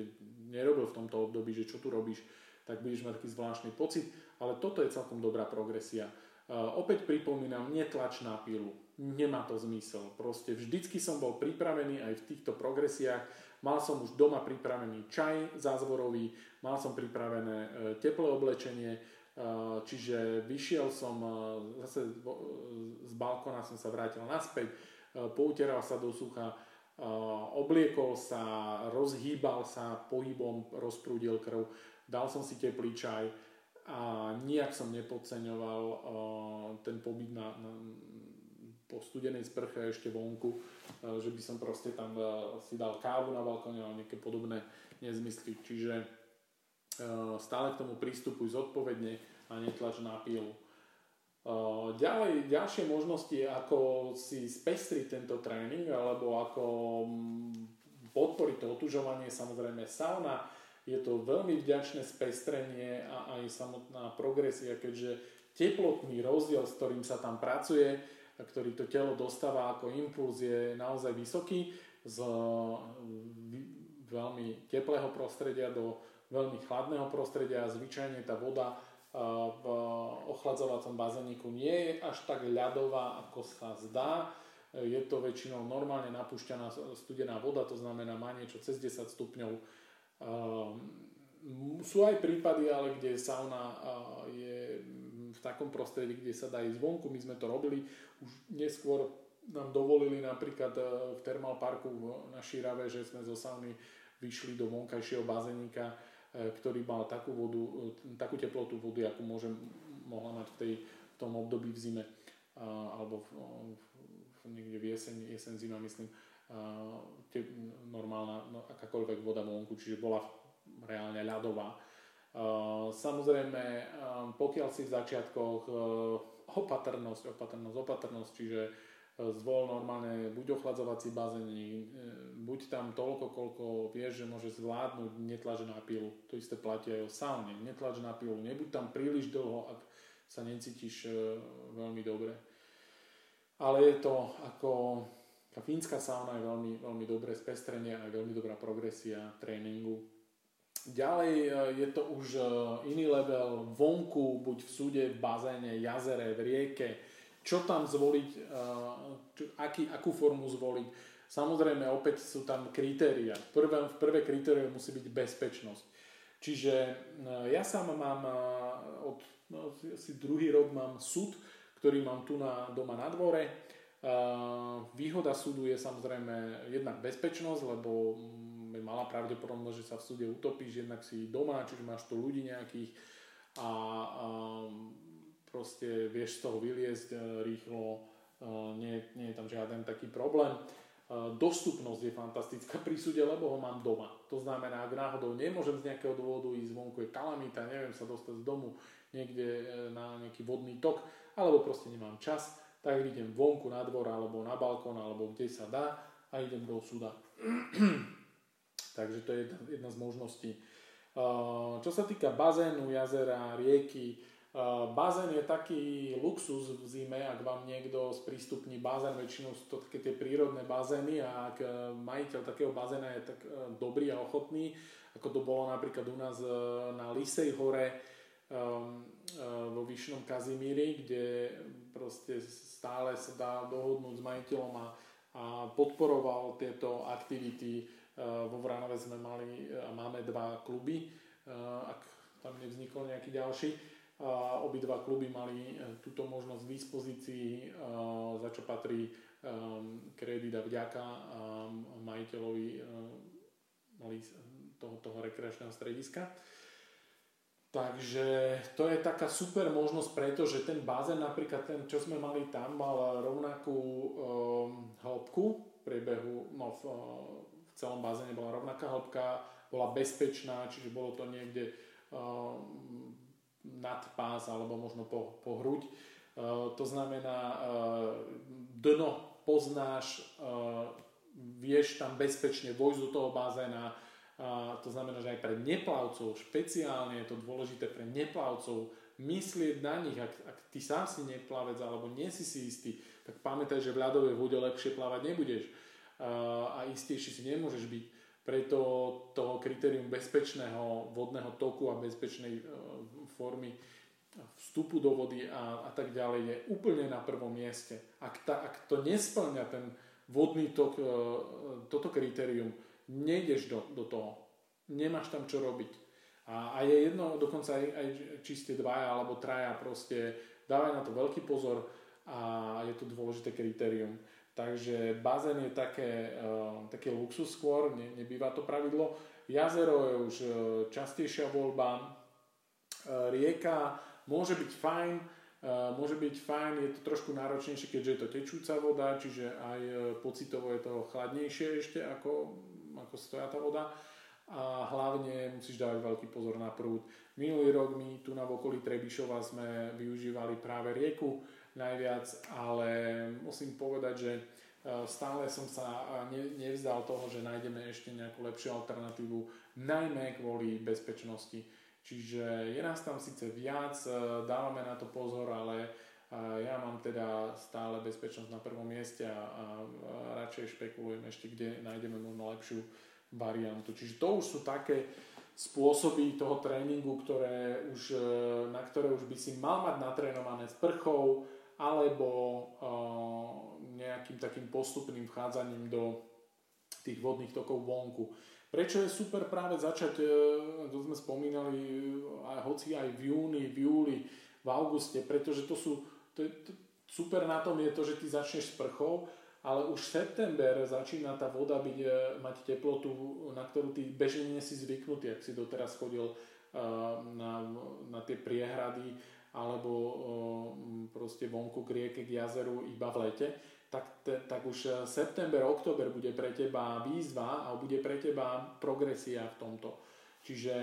nerobil v tomto období, že čo tu robíš, tak budeš mať taký zvláštny pocit, ale toto je celkom dobrá progresia. Uh, opäť pripomínam, netlač na pilu nemá to zmysel. Proste vždycky som bol pripravený aj v týchto progresiách. Mal som už doma pripravený čaj zázvorový, mal som pripravené e, teplé oblečenie, e, čiže vyšiel som e, zase z balkona, som sa vrátil naspäť, poutieral sa do sucha, obliekol sa, rozhýbal sa pohybom, rozprúdil krv, dal som si teplý čaj a nijak som nepodceňoval ten pobyt na, na, po studenej sprche ešte vonku, e, že by som proste tam e, si dal kávu na balkóne alebo nejaké podobné nezmysly. Čiže stále k tomu prístupuj zodpovedne a netlač na pílu. Ďalej, ďalšie možnosti, ako si spestriť tento tréning alebo ako mm, podporiť to otužovanie, samozrejme sauna, je to veľmi vďačné spestrenie a aj samotná progresia, keďže teplotný rozdiel, s ktorým sa tam pracuje, ktorý to telo dostáva ako impuls je naozaj vysoký z veľmi teplého prostredia do veľmi chladného prostredia a zvyčajne tá voda v ochladzovacom bazéniku nie je až tak ľadová, ako sa zdá. Je to väčšinou normálne napúšťaná studená voda, to znamená má niečo cez 10 stupňov. Sú aj prípady, ale kde sauna je v takom prostredí, kde sa dá ísť vonku. My sme to robili, už neskôr nám dovolili napríklad e, v Thermal Parku na Šírave, že sme zo sauny vyšli do vonkajšieho bazénika, e, ktorý mal takú vodu, takú teplotu vody, akú môžem, mohla mať v, tej, v tom období v zime alebo v, v, niekde v jeseň, jeseň zima myslím, normálna, no, akákoľvek voda vonku, čiže bola reálne ľadová Samozrejme, pokiaľ si v začiatkoch e, opatrnosť, opatrnosť, opatrnosť, čiže e, zvol normálne buď ochladzovací bazén, e, buď tam toľko, koľko vieš, že môže zvládnuť, netlač na pilu. To isté platí aj o saune, netlač na nebuď tam príliš dlho, ak sa necítiš veľmi dobre. Ale je to ako tá fínska sauna je veľmi, veľmi dobré spestrenie a veľmi dobrá progresia tréningu Ďalej e, je to už e, iný level vonku, buď v súde, v bazéne, jazere, v rieke. Čo tam zvoliť, e, aký, akú formu zvoliť. Samozrejme, opäť sú tam kritéria. Prvé, v prvé kritérium musí byť bezpečnosť. Čiže ja sám mám od no, asi druhý rok mám súd, ktorý mám tu na, doma na dvore. Výhoda súdu je samozrejme jednak bezpečnosť, lebo je malá pravdepodobnosť, že sa v súde utopíš, jednak si doma, čiže máš tu ľudí nejakých a, a proste vieš z toho vyliezť e, rýchlo, e, nie, nie je tam žiaden taký problém. E, dostupnosť je fantastická pri súde, lebo ho mám doma. To znamená, ak náhodou nemôžem z nejakého dôvodu ísť vonku, je kalamita, neviem sa dostať z domu niekde na nejaký vodný tok, alebo proste nemám čas, tak idem vonku na dvor, alebo na balkón, alebo kde sa dá a idem do súda. Takže to je jedna, z možností. Čo sa týka bazénu, jazera, rieky, bazén je taký luxus v zime, ak vám niekto sprístupní bazén, väčšinou sú to také tie prírodné bazény a ak e, majiteľ takého bazéna je tak e, dobrý a ochotný, ako to bolo napríklad u nás e, na Lisej hore vo Vyšnom Kazimíri, kde proste stále sa dá dohodnúť s majiteľom a, a podporoval tieto aktivity Eh, vo Vranove sme mali a máme dva kluby, eh, ak tam nevznikol nejaký ďalší. A obidva kluby mali túto možnosť v dispozícii, za čo patrí kredit a vďaka majiteľovi toho, toho rekreačného strediska. Takže to je taká super možnosť, pretože ten bazén, napríklad ten, čo sme mali tam, mal rovnakú um, hĺbku v priebehu, no v, celom bazéne bola rovnaká hĺbka, bola bezpečná, čiže bolo to niekde uh, nad pás alebo možno po, po hruď. Uh, to znamená, uh, dno poznáš, uh, vieš tam bezpečne vojsť do toho bazéna, uh, to znamená, že aj pre neplavcov, špeciálne je to dôležité pre neplavcov, myslieť na nich, ak, ak ty sám si neplavec alebo nie si si istý, tak pamätaj, že v ľadovej vode lepšie plávať nebudeš a istejší si nemôžeš byť. Preto to kritérium bezpečného vodného toku a bezpečnej e, formy vstupu do vody a, a tak ďalej je úplne na prvom mieste. Ak, ta, ak to nesplňa ten vodný tok, e, toto kritérium, nejdeš do, do toho. Nemáš tam čo robiť. A, a je jedno, dokonca aj, aj či ste dvaja alebo traja, proste dávaj na to veľký pozor a je to dôležité kritérium. Takže bazén je také, uh, také luxus skôr, ne, nebýva to pravidlo. Jazero je už uh, častejšia voľba. Uh, rieka môže byť fajn, uh, môže byť fajn, je to trošku náročnejšie, keďže je to tečúca voda, čiže aj uh, pocitovo je to chladnejšie ešte ako, ako stojatá voda a hlavne musíš dávať veľký pozor na prúd. Minulý rok my tu na okolí Trebišova sme využívali práve rieku, najviac, ale musím povedať, že e, stále som sa nevzdal toho, že nájdeme ešte nejakú lepšiu alternatívu, najmä kvôli bezpečnosti. Čiže je nás tam síce viac, e, dávame na to pozor, ale e, ja mám teda stále bezpečnosť na prvom mieste a, radšej špekulujem ešte, kde nájdeme možno lepšiu variantu. Čiže to už sú také spôsoby toho tréningu, ktoré už, na ktoré už by si mal mať natrénované s prchou, alebo uh, nejakým takým postupným vchádzaním do tých vodných tokov vonku. Prečo je super práve začať, uh, to sme spomínali, hoci aj v júni, v júli, v auguste, pretože to sú, to, to, super na tom je to, že ty začneš s prchou, ale už september začína tá voda byť, e, mať teplotu, na ktorú ty bežne nie si zvyknutý, ak si doteraz chodil uh, na, na tie priehrady alebo proste vonku k rieke, k jazeru iba v lete, tak, te, tak už e, september, október bude pre teba výzva a bude pre teba progresia v tomto. Čiže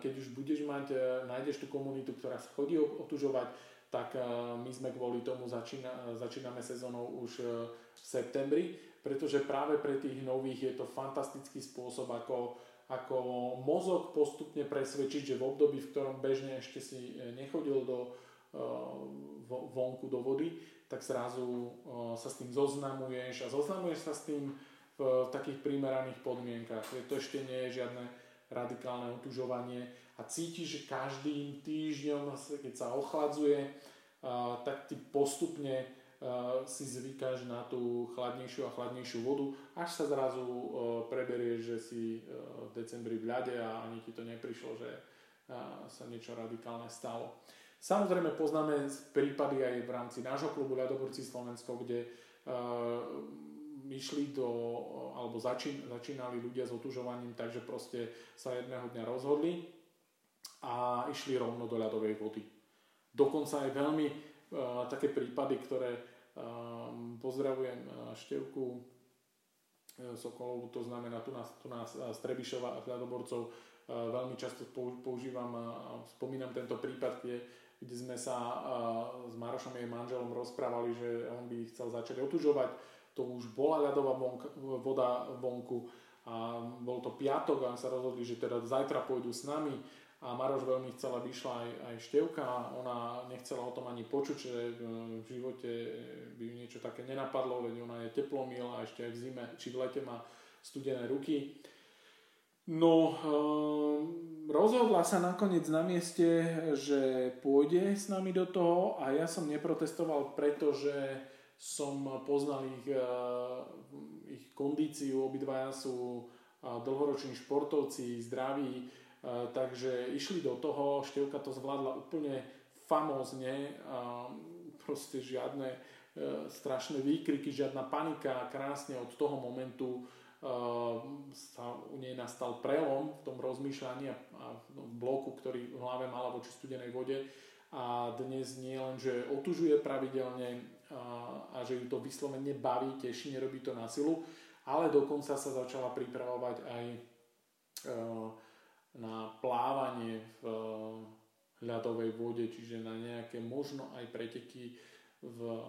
keď už budeš mať, e, nájdeš tú komunitu, ktorá sa chodí otužovať, tak e, my sme kvôli tomu začína, začíname sezónou už v septembri, pretože práve pre tých nových je to fantastický spôsob, ako ako mozog postupne presvedčiť, že v období, v ktorom bežne ešte si nechodil do, vonku do vody, tak zrazu sa s tým zoznamuješ a zoznamuješ sa s tým v takých primeraných podmienkach. To ešte nie je žiadne radikálne otužovanie a cítiš, že každým týždňom, keď sa ochladzuje, tak ty postupne si zvykáš na tú chladnejšiu a chladnejšiu vodu, až sa zrazu preberieš, že si v decembri v ľade a ani ti to neprišlo, že sa niečo radikálne stalo. Samozrejme poznáme prípady aj v rámci nášho klubu Ľadoborci Slovensko, kde išli do, alebo začín, začínali ľudia s otužovaním, takže proste sa jedného dňa rozhodli a išli rovno do ľadovej vody. Dokonca aj veľmi uh, také prípady, ktoré uh, pozdravujem uh, Števku uh, Sokolovú, to znamená tu nás, tu nás uh, Strebišova a ľadoborcov, uh, veľmi často používam a uh, spomínam tento prípad, kde, kde sme sa uh, s Marošom jej manželom rozprávali, že on by chcel začať otužovať, to už bola ľadová voda vonku a bol to piatok a sa rozhodli, že teda zajtra pôjdu s nami a Maroš veľmi chcela, aby išla aj, aj Števka, ona nechcela o tom ani počuť, že v živote by niečo také nenapadlo, veď ona je teplomil a ešte aj v zime či v lete má studené ruky. No, um, rozhodla sa nakoniec na mieste, že pôjde s nami do toho a ja som neprotestoval, pretože som poznal ich, uh, ich kondíciu, obidvaja sú dlhoroční športovci, zdraví, takže išli do toho, Števka to zvládla úplne famózne, proste žiadne e, strašné výkriky, žiadna panika, krásne od toho momentu sa u nej nastal prelom v tom rozmýšľaní a, v bloku, ktorý v hlave mala voči studenej vode. A dnes nie len, že otužuje pravidelne a, že ju to vyslovene baví, teší, nerobí to na silu, ale dokonca sa začala pripravovať aj na plávanie v eh, ľadovej vode, čiže na nejaké možno aj preteky v eh,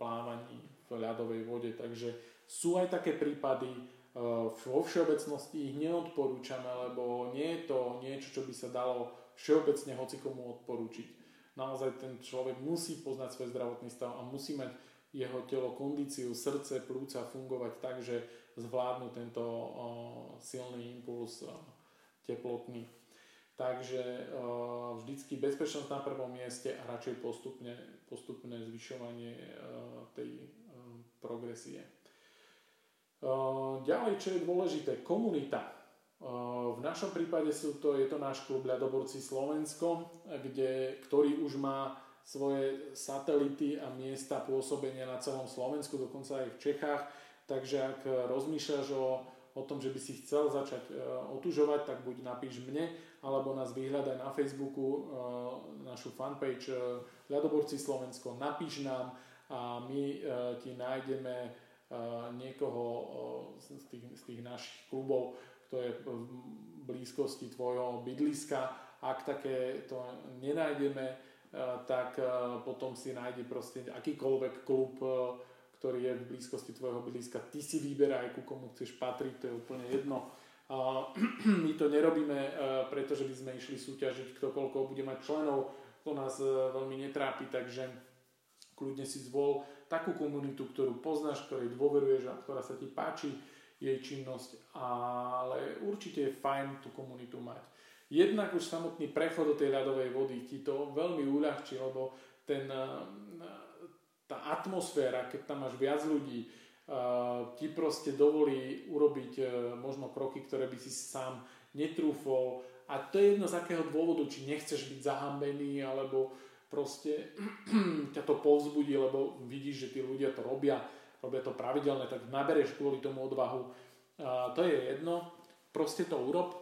plávaní v ľadovej vode. Takže sú aj také prípady, eh, vo všeobecnosti ich neodporúčame, lebo nie je to niečo, čo by sa dalo všeobecne hocikomu odporúčiť. Naozaj ten človek musí poznať svoj zdravotný stav a musí mať jeho telo, kondíciu, srdce, plúca fungovať tak, že zvládnu tento silný impuls teplotný. Takže vždycky bezpečnosť na prvom mieste a radšej postupne, postupné zvyšovanie tej progresie. Ďalej, čo je dôležité, komunita. V našom prípade sú to, je to náš klub Ľadoborci Slovensko, kde, ktorý už má svoje satelity a miesta pôsobenia na celom Slovensku, dokonca aj v Čechách. Takže ak rozmýšľaš o o tom, že by si chcel začať e, otužovať, tak buď napíš mne, alebo nás vyhľadaj na Facebooku, e, našu fanpage e, Ľadoborci Slovensko, napíš nám a my ti nájdeme niekoho z tých, z tých našich klubov, kto je v blízkosti tvojho bydliska. Ak také to nenájdeme, tak potom si nájde proste akýkoľvek klub, ktorý je v blízkosti tvojho bydliska. Ty si vyberaj, ku komu chceš patriť, to je úplne jedno. My to nerobíme, e, pretože by sme išli súťažiť, kto koľko bude mať členov, to nás e, veľmi netrápi, takže kľudne si zvol takú komunitu, ktorú poznáš, ktorej dôveruješ a ktorá sa ti páči jej činnosť, ale určite je fajn tú komunitu mať. Jednak už samotný prechod do tej ľadovej vody ti to veľmi uľahčí, lebo ten e, tá atmosféra, keď tam máš viac ľudí, uh, ti proste dovolí urobiť uh, možno kroky, ktoré by si sám netrúfol. A to je jedno z akého dôvodu, či nechceš byť zahambený, alebo proste ťa to povzbudí, lebo vidíš, že tí ľudia to robia, robia to pravidelne, tak nabereš kvôli tomu odvahu. To je jedno, proste to urob.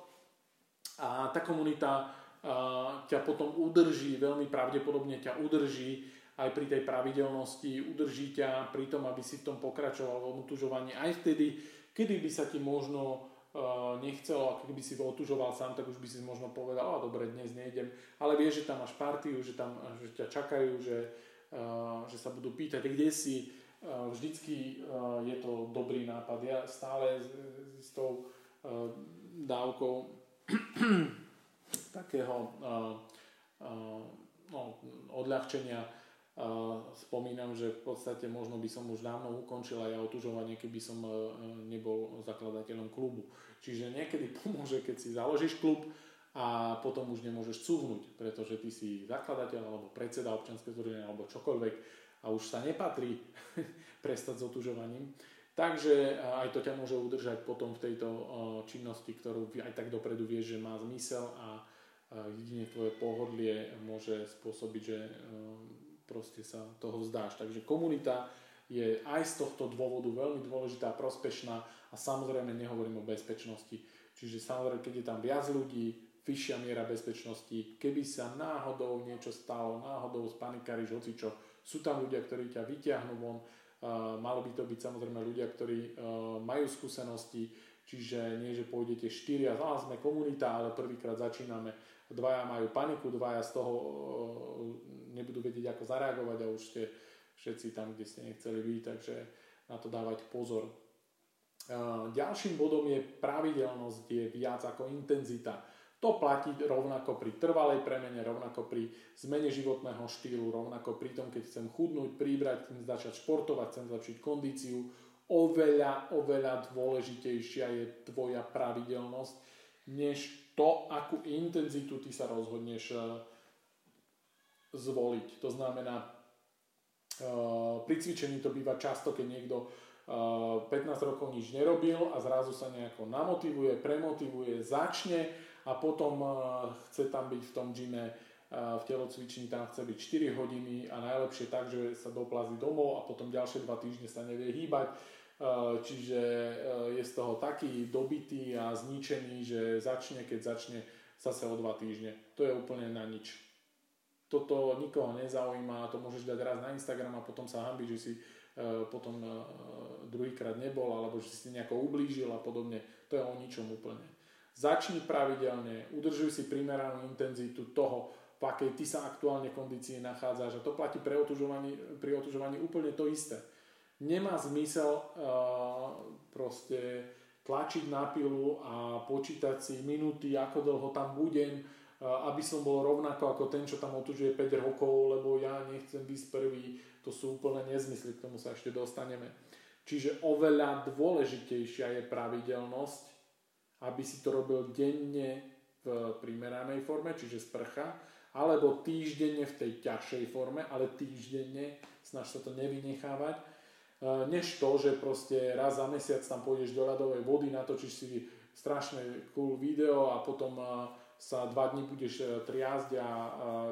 A tá komunita uh, ťa potom udrží, veľmi pravdepodobne ťa udrží aj pri tej pravidelnosti, udrží ťa pri tom, aby si v tom pokračoval v otužovaní. Aj vtedy, kedy by sa ti možno uh, nechcelo, a keby si otužoval sám, tak už by si možno povedal, a dobre, dnes nejdem, ale vieš, že tam máš partiu, že, tam, že ťa čakajú, že, uh, že sa budú pýtať, kde si, uh, vždycky je to dobrý nápad. Ja stále s, tou dávkou takého no, odľahčenia spomínam, že v podstate možno by som už dávno ukončil aj otužovanie, keby som e, nebol zakladateľom klubu. Čiže niekedy pomôže, keď si založíš klub a potom už nemôžeš cúvnuť, pretože ty si zakladateľ alebo predseda občianskeho združenia alebo čokoľvek a už sa nepatrí prestať s otužovaním. Takže aj to ťa môže udržať potom v tejto činnosti, ktorú aj tak dopredu vieš, že má zmysel a jedine tvoje pohodlie môže spôsobiť, že proste sa toho vzdáš. Takže komunita je aj z tohto dôvodu veľmi dôležitá, prospešná a samozrejme nehovorím o bezpečnosti. Čiže samozrejme, keď je tam viac ľudí, vyššia miera bezpečnosti, keby sa náhodou niečo stalo, náhodou spanikáriš hocičo, sú tam ľudia, ktorí ťa vyťahnú von, malo by to byť samozrejme ľudia, ktorí uh, majú skúsenosti, čiže nie, že pôjdete štyria, a sme komunita, ale prvýkrát začíname, dvaja majú paniku, dvaja z toho uh, nebudú vedieť, ako zareagovať a už ste všetci tam, kde ste nechceli byť, takže na to dávať pozor. Ďalším bodom je pravidelnosť, je viac ako intenzita. To platí rovnako pri trvalej premene, rovnako pri zmene životného štýlu, rovnako pri tom, keď chcem chudnúť, príbrať, chcem začať športovať, chcem zlepšiť kondíciu. Oveľa, oveľa dôležitejšia je tvoja pravidelnosť, než to, akú intenzitu ty sa rozhodneš zvoliť. To znamená, Eh, pri cvičení to býva často, keď niekto 15 eh, rokov nič nerobil a zrazu sa nejako namotivuje, premotivuje, začne a potom eh, chce tam byť v tom gyme v telocvični tam chce byť 4 hodiny a najlepšie tak, že sa doplazí domov a potom ďalšie 2 týždne sa nevie hýbať. Čiže je z toho taký dobitý a zničený, že začne, keď začne zase o 2 týždne. To je úplne na nič toto nikoho nezaujíma, to môžeš dať raz na Instagram a potom sa hambiť, že si uh, potom uh, druhýkrát nebol alebo že si nejako ublížil a podobne. To je o ničom úplne. Začni pravidelne, udržuj si primeranú intenzitu toho, v akej ty sa aktuálne kondícii nachádzaš a to platí pre otužovaní, pri otužovaní úplne to isté. Nemá zmysel uh, proste tlačiť na pilu a počítať si minúty, ako dlho tam budem, aby som bol rovnako ako ten, čo tam otužuje 5 rokov, lebo ja nechcem byť prvý, to sú úplne nezmysly, k tomu sa ešte dostaneme. Čiže oveľa dôležitejšia je pravidelnosť, aby si to robil denne v primeranej forme, čiže sprcha, alebo týždenne v tej ťažšej forme, ale týždenne, snaž sa to nevynechávať, než to, že proste raz za mesiac tam pôjdeš do ľadovej vody, natočíš si strašné cool video a potom e, sa dva dní budeš e, triazť a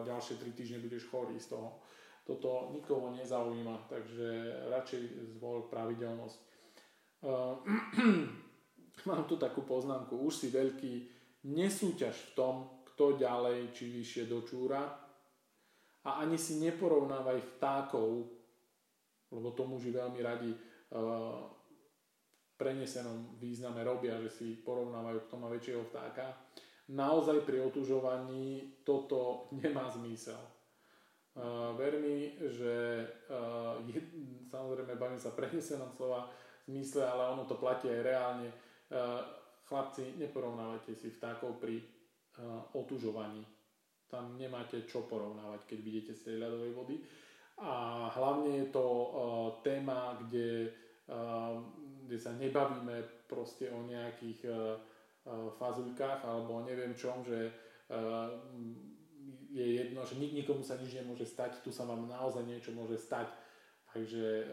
ďalšie tri týždne budeš chorý z toho. Toto nikoho nezaujíma, takže radšej zvol pravidelnosť. Mám tu takú poznámku, už si veľký, nesúťaž v tom, kto ďalej či vyššie dočúra a ani si neporovnávaj vtákov, lebo to muži veľmi radi uh, prenesenom význame robia, že si porovnávajú, kto má väčšieho vtáka naozaj pri otužovaní toto nemá zmysel. Uh, ver mi, že uh, je, samozrejme bavím sa prenesenom slova zmysle, ale ono to platí aj reálne. Uh, chlapci, neporovnávajte si vtákov pri uh, otužovaní. Tam nemáte čo porovnávať, keď vidíte z tej ľadovej vody. A hlavne je to uh, téma, kde, uh, kde sa nebavíme proste o nejakých uh, fazulkách alebo neviem čom, že je jedno, že nikomu sa nič nemôže stať, tu sa vám naozaj niečo môže stať. Takže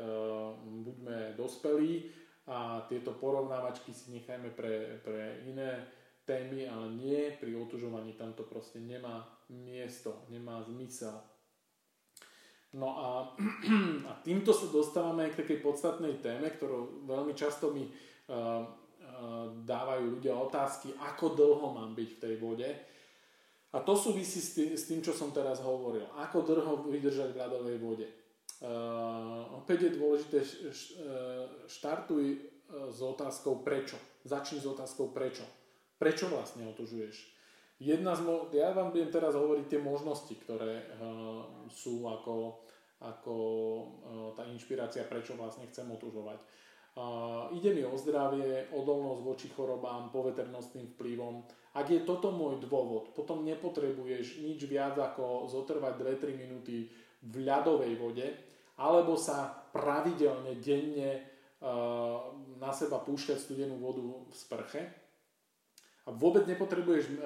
buďme dospelí a tieto porovnávačky si nechajme pre, pre iné témy, ale nie pri otužovaní, tam to proste nemá miesto, nemá zmysel. No a, a týmto sa dostávame k takej podstatnej téme, ktorú veľmi často mi uh, dávajú ľudia otázky, ako dlho mám byť v tej vode. A to súvisí s tým, s tým čo som teraz hovoril. Ako dlho vydržať v ľadovej vode. Uh, opäť je dôležité, štartuj s otázkou prečo. Začni s otázkou prečo. Prečo vlastne otužuješ? Jedna z mo- ja vám budem teraz hovoriť tie možnosti, ktoré uh, sú ako, ako uh, tá inšpirácia, prečo vlastne chcem otužovať. Uh, ide mi o zdravie, odolnosť voči chorobám, poveternostným vplyvom. Ak je toto môj dôvod, potom nepotrebuješ nič viac ako zotrvať 2-3 minúty v ľadovej vode, alebo sa pravidelne, denne uh, na seba púšťať studenú vodu v sprche. A vôbec nepotrebuješ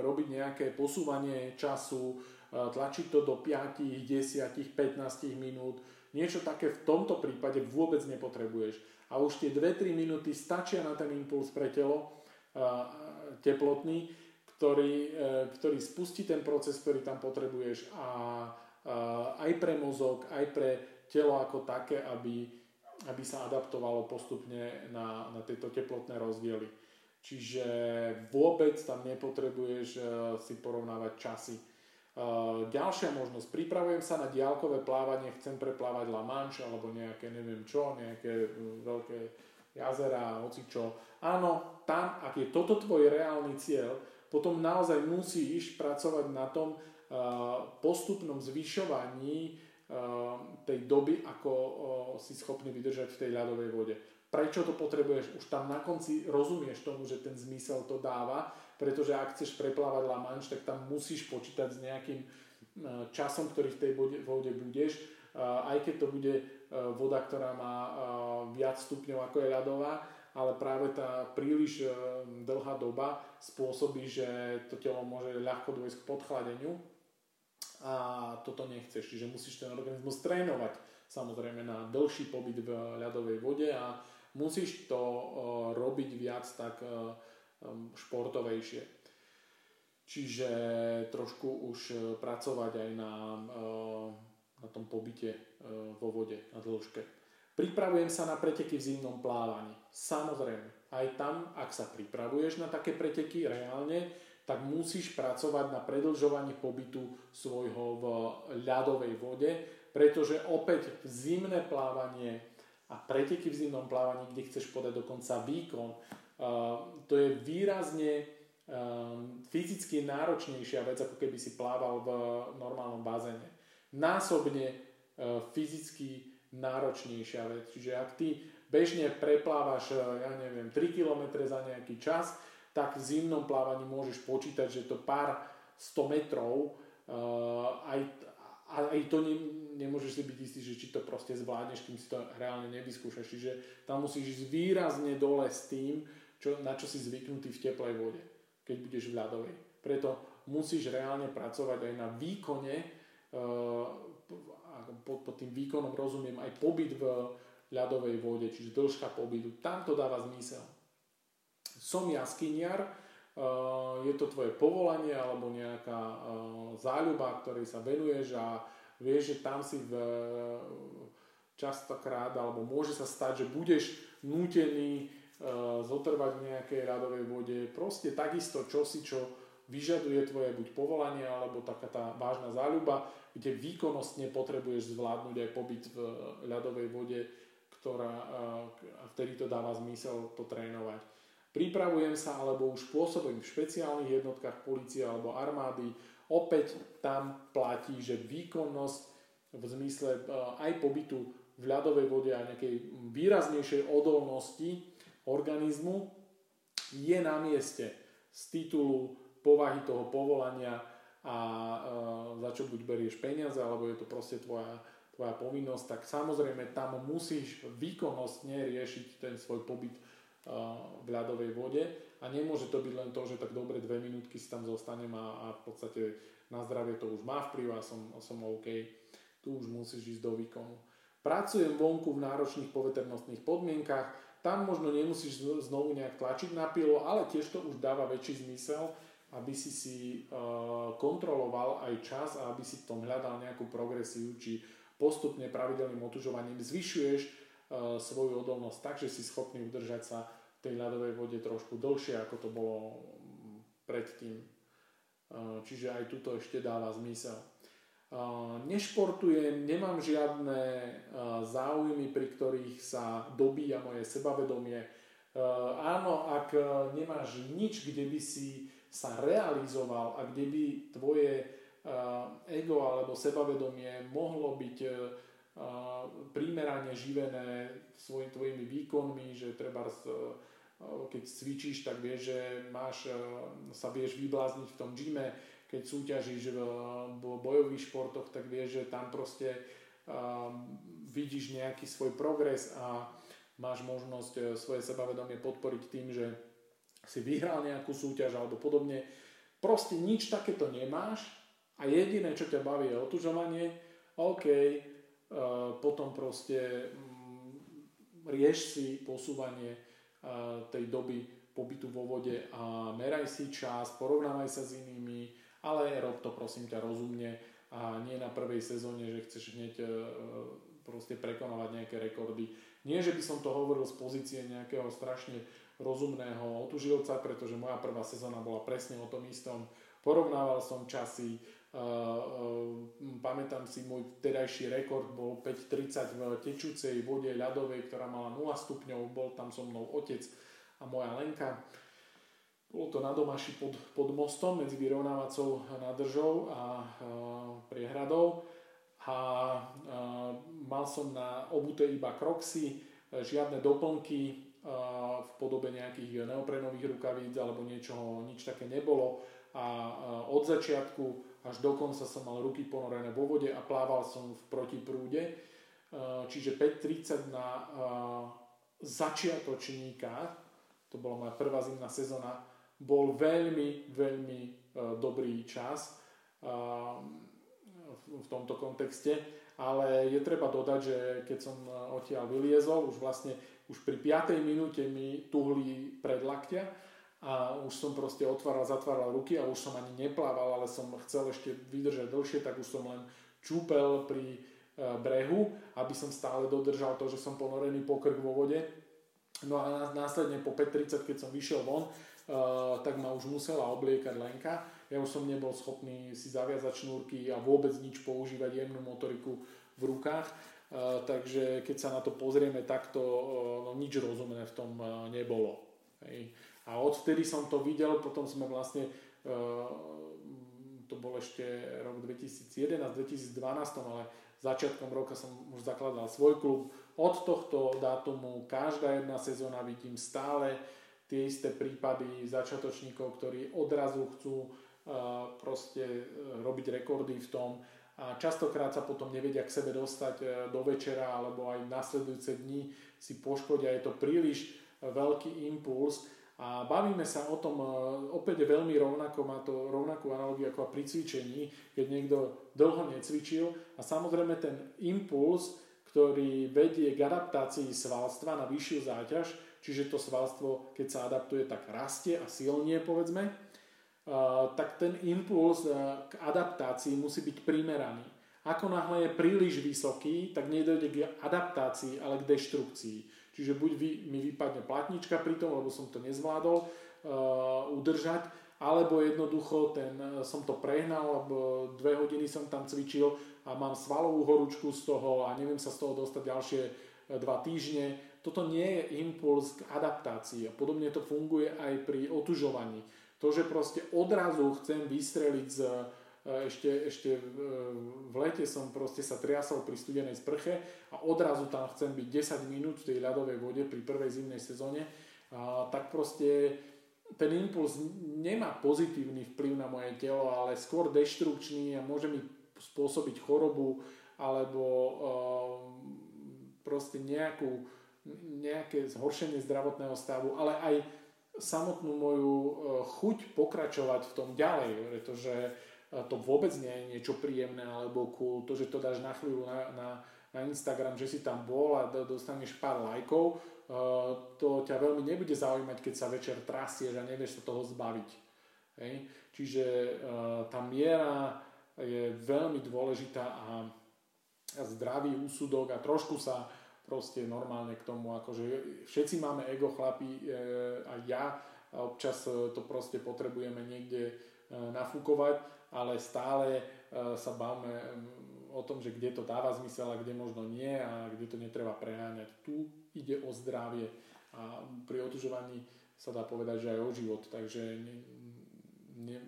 robiť nejaké posúvanie času, tlačiť to do 5, 10, 15 minút. Niečo také v tomto prípade vôbec nepotrebuješ. A už tie 2-3 minúty stačia na ten impuls pre telo teplotný, ktorý, ktorý spustí ten proces, ktorý tam potrebuješ a aj pre mozog, aj pre telo ako také, aby, aby sa adaptovalo postupne na, na tieto teplotné rozdiely. Čiže vôbec tam nepotrebuješ uh, si porovnávať časy. Uh, ďalšia možnosť. Pripravujem sa na diálkové plávanie, chcem preplávať La Manche alebo nejaké neviem čo, nejaké uh, veľké jazera, hoci čo. Áno, tam, ak je toto tvoj reálny cieľ, potom naozaj musíš pracovať na tom, postupnom zvyšovaní tej doby, ako si schopný vydržať v tej ľadovej vode. Prečo to potrebuješ? Už tam na konci rozumieš tomu, že ten zmysel to dáva, pretože ak chceš preplávať La Manche, tak tam musíš počítať s nejakým časom, ktorý v tej vode, budeš, aj keď to bude voda, ktorá má viac stupňov ako je ľadová, ale práve tá príliš dlhá doba spôsobí, že to telo môže ľahko dôjsť k podchladeniu a toto nechceš. Čiže musíš ten organizmus trénovať samozrejme na dlhší pobyt v ľadovej vode a musíš to uh, robiť viac tak um, športovejšie. Čiže trošku už uh, pracovať aj na, na tom pobyte vo vode, na dĺžke. Pripravujem sa na preteky v zimnom plávaní. Samozrejme, aj tam, ak sa pripravuješ na také preteky reálne, tak musíš pracovať na predlžovaní pobytu svojho v ľadovej vode, pretože opäť zimné plávanie a preteky v zimnom plávaní, kde chceš podať dokonca výkon, to je výrazne fyzicky náročnejšia vec, ako keby si plával v normálnom bazéne. Násobne fyzicky náročnejšia vec. Čiže ak ty bežne preplávaš, ja neviem, 3 km za nejaký čas, tak v zimnom plávaní môžeš počítať, že to pár 100 metrov, uh, aj, aj to ne, nemôžeš si byť istý, že či to proste zvládneš, kým si to reálne nevyskúšaš. Čiže tam musíš ísť výrazne dole s tým, čo, na čo si zvyknutý v teplej vode, keď budeš v ľadovej. Preto musíš reálne pracovať aj na výkone, uh, pod, pod tým výkonom rozumiem aj pobyt v ľadovej vode, čiže dĺžka pobytu. Tam to dáva zmysel som jaskyniar, je to tvoje povolanie alebo nejaká uh, záľuba, ktorej sa venuješ a vieš, že tam si v, častokrát, alebo môže sa stať, že budeš nútený zotrvať v nejakej radovej vode. Proste takisto čosi, čo vyžaduje tvoje buď povolanie, alebo taká tá vážna záľuba, kde výkonnostne potrebuješ zvládnuť aj pobyt v ľadovej vode, ktorá, a vtedy to dáva zmysel to trénovať. Pripravujem sa alebo už pôsobím v špeciálnych jednotkách policie alebo armády. Opäť tam platí, že výkonnosť v zmysle e, aj pobytu v ľadovej vode a nejakej výraznejšej odolnosti organizmu je na mieste z titulu povahy toho povolania a e, za čo buď berieš peniaze, alebo je to proste tvoja, tvoja povinnosť, tak samozrejme tam musíš výkonnostne riešiť ten svoj pobyt v ľadovej vode a nemôže to byť len to, že tak dobre dve minútky si tam zostanem a, a v podstate na zdravie to už má vplyv a som, som OK. Tu už musíš ísť do výkonu. Pracujem vonku v náročných poveternostných podmienkach, tam možno nemusíš znovu nejak tlačiť na pilo, ale tiež to už dáva väčší zmysel, aby si si kontroloval aj čas a aby si v tom hľadal nejakú progresiu, či postupne pravidelným otužovaním zvyšuješ svoju odolnosť tak, že si schopný udržať sa v tej ľadovej vode trošku dlhšie, ako to bolo predtým. E, čiže aj tuto ešte dáva zmysel. E, nešportujem, nemám žiadne záujmy, pri ktorých sa dobíja moje sebavedomie. Áno, ak nemáš nič, kde by si sa realizoval a kde by tvoje ego alebo sebavedomie mohlo byť primerane živené svojimi tvojimi výkonmi, že treba keď cvičíš, tak vieš, že máš, sa vieš vyblázniť v tom gyme, keď súťažíš v bojových športoch, tak vieš, že tam proste vidíš nejaký svoj progres a máš možnosť svoje sebavedomie podporiť tým, že si vyhral nejakú súťaž alebo podobne. Proste nič takéto nemáš a jediné, čo ťa baví je otužovanie. OK, potom proste um, rieš si posúvanie uh, tej doby pobytu vo vode a meraj si čas, porovnávaj sa s inými, ale rob to prosím ťa rozumne a nie na prvej sezóne, že chceš hneď uh, proste prekonávať nejaké rekordy. Nie, že by som to hovoril z pozície nejakého strašne rozumného otužilca, pretože moja prvá sezóna bola presne o tom istom. Porovnával som časy, pamätám si, môj vtedajší rekord bol 5.30 v tečúcej vode ľadovej, ktorá mala 0 stupňov, bol tam so mnou otec a moja Lenka. Bolo to na domaši pod, pod mostom medzi vyrovnávacou nádržou a uh, priehradou. A uh, mal som na obuté iba kroxy, žiadne doplnky, v podobe nejakých neoprenových rukavíc alebo niečoho, nič také nebolo. A od začiatku až do konca som mal ruky ponorené vo vode a plával som v protiprúde. Čiže 5.30 na začiatočníka, to bola moja prvá zimná sezóna, bol veľmi, veľmi dobrý čas v tomto kontexte, ale je treba dodať, že keď som odtiaľ vyliezol, už vlastne už pri 5. minúte mi tuhli pred lakťa a už som proste otváral, zatváral ruky a už som ani neplával, ale som chcel ešte vydržať dlhšie, tak už som len čúpel pri e, brehu, aby som stále dodržal to, že som ponorený po krk vo vode. No a následne po 5.30, keď som vyšiel von, Uh, tak ma už musela obliekať Lenka. Ja už som nebol schopný si zaviazať šnúrky a vôbec nič používať jemnú motoriku v rukách. Eh, takže keď sa na to pozrieme takto, no nič rozumné v tom nebolo. Hej. A odvtedy som to videl, potom sme vlastne, to bol ešte rok 2011-2012, ale začiatkom roka som už zakladal svoj klub. Od tohto dátumu každá jedna sezóna vidím stále tie isté prípady začiatočníkov, ktorí odrazu chcú proste robiť rekordy v tom, a častokrát sa potom nevedia k sebe dostať e, do večera alebo aj nasledujúce dni si poškodia. Je to príliš e, veľký impuls a bavíme sa o tom, e, opäť veľmi rovnako, má to rovnakú analogiu ako pri cvičení, keď niekto dlho necvičil a samozrejme ten impuls, ktorý vedie k adaptácii svalstva na vyššiu záťaž, čiže to svalstvo, keď sa adaptuje, tak rastie a silnie, povedzme, tak ten impuls k adaptácii musí byť primeraný. Ako náhle je príliš vysoký, tak nedojde k adaptácii, ale k deštrukcii. Čiže buď vy, mi vypadne platnička pri tom, lebo som to nezvládol uh, udržať, alebo jednoducho ten, som to prehnal, lebo dve hodiny som tam cvičil a mám svalovú horúčku z toho a neviem sa z toho dostať ďalšie dva týždne. Toto nie je impuls k adaptácii a podobne to funguje aj pri otužovaní to, že proste odrazu chcem vystreliť z ešte, ešte v lete som proste sa triasol pri studenej sprche a odrazu tam chcem byť 10 minút v tej ľadovej vode pri prvej zimnej sezóne, a tak proste ten impuls nemá pozitívny vplyv na moje telo, ale skôr deštrukčný a môže mi spôsobiť chorobu alebo uh, proste nejakú, nejaké zhoršenie zdravotného stavu, ale aj samotnú moju e, chuť pokračovať v tom ďalej, pretože e, to vôbec nie je niečo príjemné alebo cool. To, že to dáš na chvíľu na, na, na Instagram, že si tam bol a dostaneš pár lajkov, e, to ťa veľmi nebude zaujímať, keď sa večer trasieš a nevieš sa toho zbaviť. Hej? Čiže tá miera je veľmi dôležitá a zdravý úsudok a trošku sa proste normálne k tomu, akože všetci máme ego chlapi, e, a ja a občas to proste potrebujeme niekde nafúkovať, ale stále sa bavme o tom, že kde to dáva zmysel a kde možno nie a kde to netreba preháňať. Tu ide o zdravie a pri otužovaní sa dá povedať, že aj o život, takže ne, ne,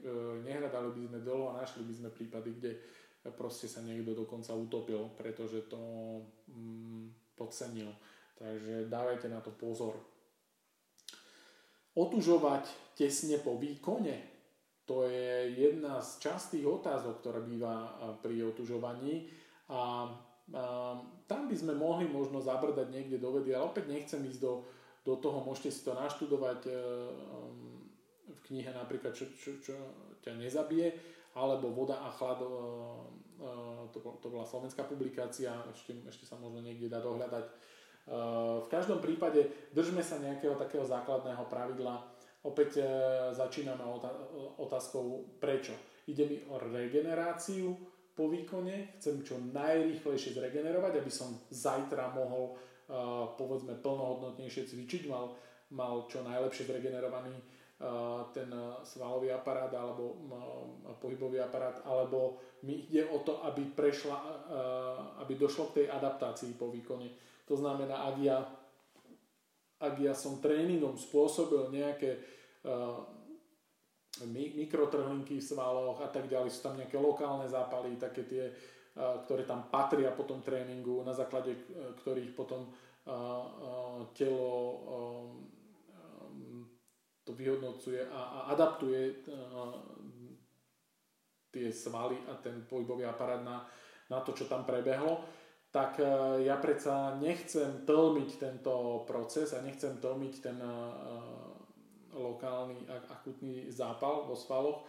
nehľadali by sme dlho a našli by sme prípady, kde proste sa niekto dokonca utopil, pretože to mm, podcenil. Takže dávajte na to pozor. Otužovať tesne po výkone. To je jedna z častých otázok, ktorá býva pri otužovaní. A, a tam by sme mohli možno zabrdať niekde do vedy, ale opäť nechcem ísť do, do toho, môžete si to naštudovať. E, knihe napríklad, čo, čo, čo ťa nezabije, alebo Voda a chlad, to, to bola slovenská publikácia, ešte, ešte sa možno niekde dá dohľadať. V každom prípade držme sa nejakého takého základného pravidla. Opäť začíname otázkou prečo. Ide mi o regeneráciu po výkone, chcem čo najrýchlejšie zregenerovať, aby som zajtra mohol povedzme plnohodnotnejšie cvičiť, mal, mal čo najlepšie zregenerovaný ten svalový aparát alebo pohybový aparát, alebo mi ide o to, aby prešla, aby došlo k tej adaptácii po výkone. To znamená, ak ja, ak ja som tréningom spôsobil nejaké mikrotrhlinky v svaloch a tak ďalej, sú tam nejaké lokálne zápaly, také tie, ktoré tam patria po tom tréningu, na základe ktorých potom telo to vyhodnocuje a, a adaptuje tie svaly a ten pohybový aparát na, na to, čo tam prebehlo, tak ja predsa nechcem tlmiť tento proces a nechcem tlmiť ten lokálny akutný zápal vo svaloch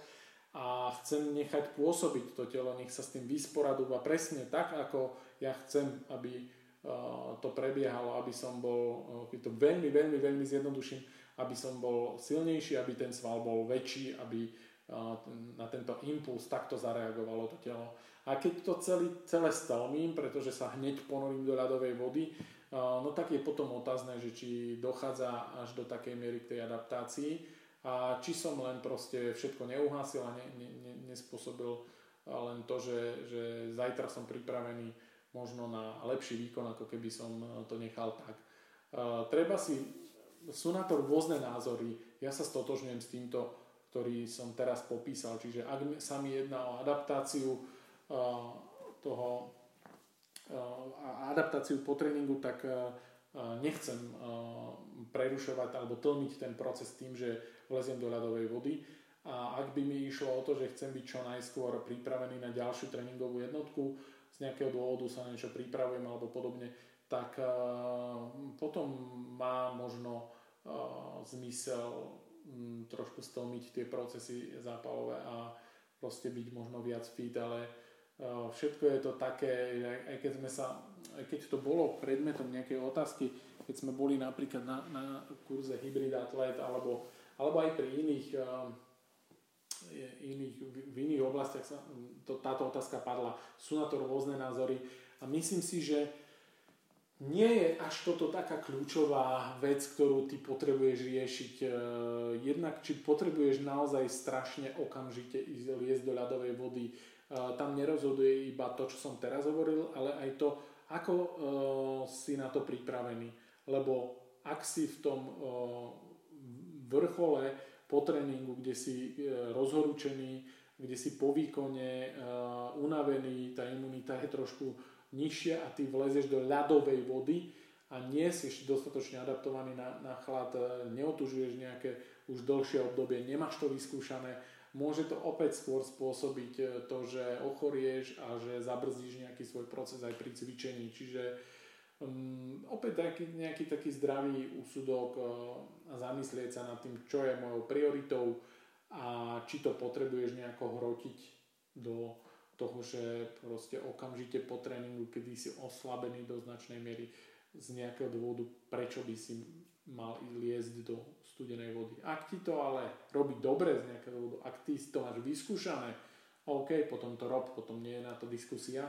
a chcem nechať pôsobiť to telo, nech sa s tým vysporadúva presne tak, ako ja chcem, aby to prebiehalo, aby som bol, keď to veľmi, veľmi, veľmi zjednoduším, aby som bol silnejší, aby ten sval bol väčší, aby na tento impuls takto zareagovalo to telo. A keď to celý, celé stelmím, pretože sa hneď ponorím do ľadovej vody, no tak je potom otázne, že či dochádza až do takej miery k tej adaptácii a či som len proste všetko neuhasil a ne, ne, ne, nespôsobil len to, že, že zajtra som pripravený možno na lepší výkon, ako keby som to nechal tak. Treba si sú na to rôzne názory. Ja sa stotožňujem s týmto, ktorý som teraz popísal. Čiže ak sa mi jedná o adaptáciu toho uh, adaptáciu po tréningu, tak nechcem prerušovať alebo tlmiť ten proces tým, že vleziem do ľadovej vody. A ak by mi išlo o to, že chcem byť čo najskôr pripravený na ďalšiu tréningovú jednotku, z nejakého dôvodu sa niečo pripravujem alebo podobne, tak potom má možno zmysel trošku stlmiť tie procesy zápalové a proste byť možno viac fit, ale všetko je to také, aj keď sme sa, aj keď to bolo predmetom nejakej otázky, keď sme boli napríklad na, na kurze Hybrid Atlet alebo, alebo aj pri iných, iných v iných oblastiach sa to, táto otázka padla. Sú na to rôzne názory a myslím si, že nie je až toto taká kľúčová vec, ktorú ty potrebuješ riešiť. Jednak, či potrebuješ naozaj strašne okamžite ísť do ľadovej vody. E, tam nerozhoduje iba to, čo som teraz hovoril, ale aj to, ako e, si na to pripravený. Lebo ak si v tom vrchole po tréningu, kde si rozhorúčený, kde si po výkone unavený, tá imunita je trošku nižšia a ty vlezeš do ľadovej vody a nie si dostatočne adaptovaný na, na chlad, e, neotužuješ nejaké už dlhšie obdobie, nemáš to vyskúšané, môže to opäť skôr spôsobiť e, to, že ochorieš a že zabrzdíš nejaký svoj proces aj pri cvičení. Čiže um, opäť taký, nejaký taký zdravý úsudok uh, a zamyslieť sa nad tým, čo je mojou prioritou a či to potrebuješ nejako hrotiť do toho, že proste okamžite po tréningu, kedy si oslabený do značnej miery z nejakého dôvodu, prečo by si mal liezť do studenej vody. Ak ti to ale robí dobre z nejakého dôvodu, ak ty to máš vyskúšané, OK, potom to rob, potom nie je na to diskusia,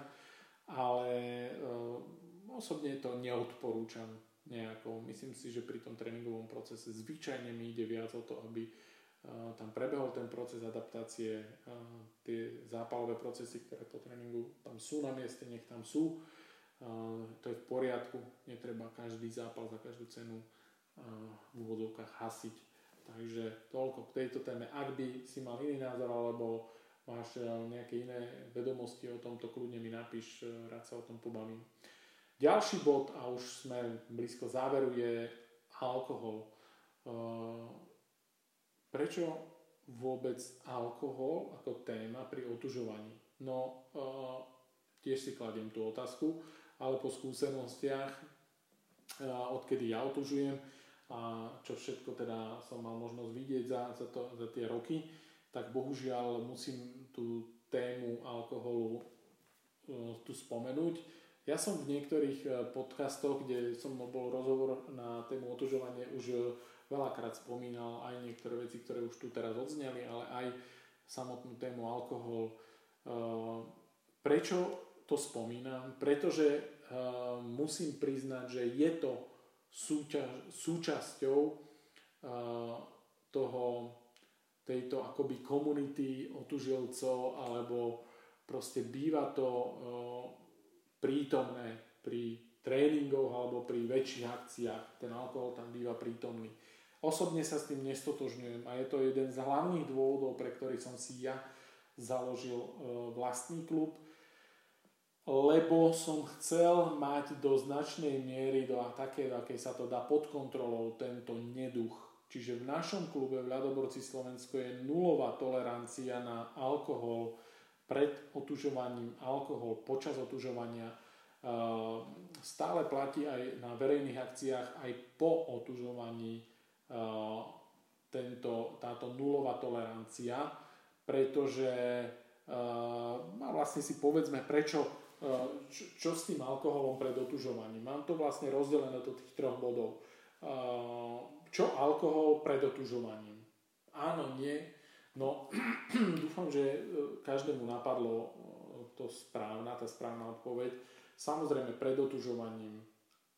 ale uh, osobne to neodporúčam nejako. Myslím si, že pri tom tréningovom procese zvyčajne mi ide viac o to, aby tam prebehol ten proces adaptácie, tie zápalové procesy, ktoré po tréningu tam sú na mieste, nech tam sú. To je v poriadku, netreba každý zápal za každú cenu v úvodzovkách hasiť. Takže toľko k tejto téme. Ak by si mal iný názor alebo máš nejaké iné vedomosti o tomto, kľudne mi napíš, rád sa o tom pobavím. Ďalší bod, a už sme blízko záveru, je alkohol Prečo vôbec alkohol ako téma pri otužovaní? No, tiež si kladiem tú otázku, ale po skúsenostiach, odkedy ja otužujem a čo všetko teda som mal možnosť vidieť za, za, to, za tie roky, tak bohužiaľ musím tú tému alkoholu uh, tu spomenúť. Ja som v niektorých uh, podcastoch, kde som bol rozhovor na tému otužovanie, už uh, veľakrát spomínal aj niektoré veci, ktoré už tu teraz odzneli, ale aj samotnú tému alkohol. Prečo to spomínam? Pretože musím priznať, že je to súťaž, súčasťou uh, toho, tejto akoby komunity otužilcov alebo proste býva to uh, prítomné pri tréningoch alebo pri väčších akciách. Ten alkohol tam býva prítomný. Osobne sa s tým nestotožňujem a je to jeden z hlavných dôvodov, pre ktorý som si ja založil uh, vlastný klub lebo som chcel mať do značnej miery, do také, do akej sa to dá pod kontrolou, tento neduch. Čiže v našom klube v Ľadoborci Slovensko je nulová tolerancia na alkohol pred otužovaním, alkohol počas otužovania. Stále platí aj na verejných akciách, aj po otužovaní tento, táto nulová tolerancia, pretože a vlastne si povedzme, prečo čo, čo s tým alkoholom pred otužovaním. Mám to vlastne rozdelené do tých troch bodov. Čo alkohol pred otužovaním? Áno, nie. No, dúfam, že e, každému napadlo to správna, tá správna odpoveď. Samozrejme, pred otužovaním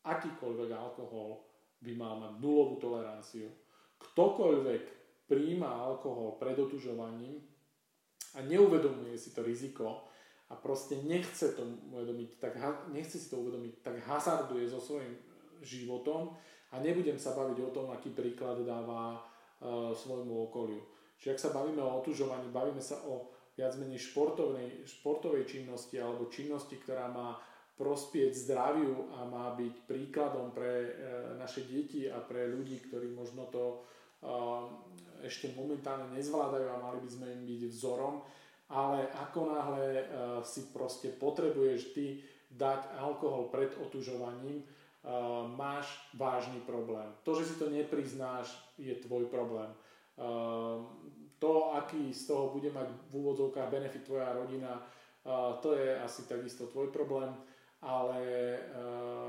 akýkoľvek alkohol by mal mať nulovú toleranciu. Ktokoľvek príjma alkohol pred otužovaním a neuvedomuje si to riziko, a proste nechce, to uvedomiť, tak, nechce si to uvedomiť, tak hazarduje so svojím životom a nebudem sa baviť o tom, aký príklad dáva uh, svojmu okoliu. Čiže ak sa bavíme o otužovaní, bavíme sa o viac menej športovnej, športovej činnosti alebo činnosti, ktorá má prospieť zdraviu a má byť príkladom pre e, naše deti a pre ľudí, ktorí možno to e, ešte momentálne nezvládajú a mali by sme im byť vzorom, ale ako náhle uh, si proste potrebuješ ty dať alkohol pred otužovaním, uh, máš vážny problém. To, že si to nepriznáš, je tvoj problém. Uh, to, aký z toho bude mať v úvodzovkách benefit tvoja rodina, to je asi takisto tvoj problém, ale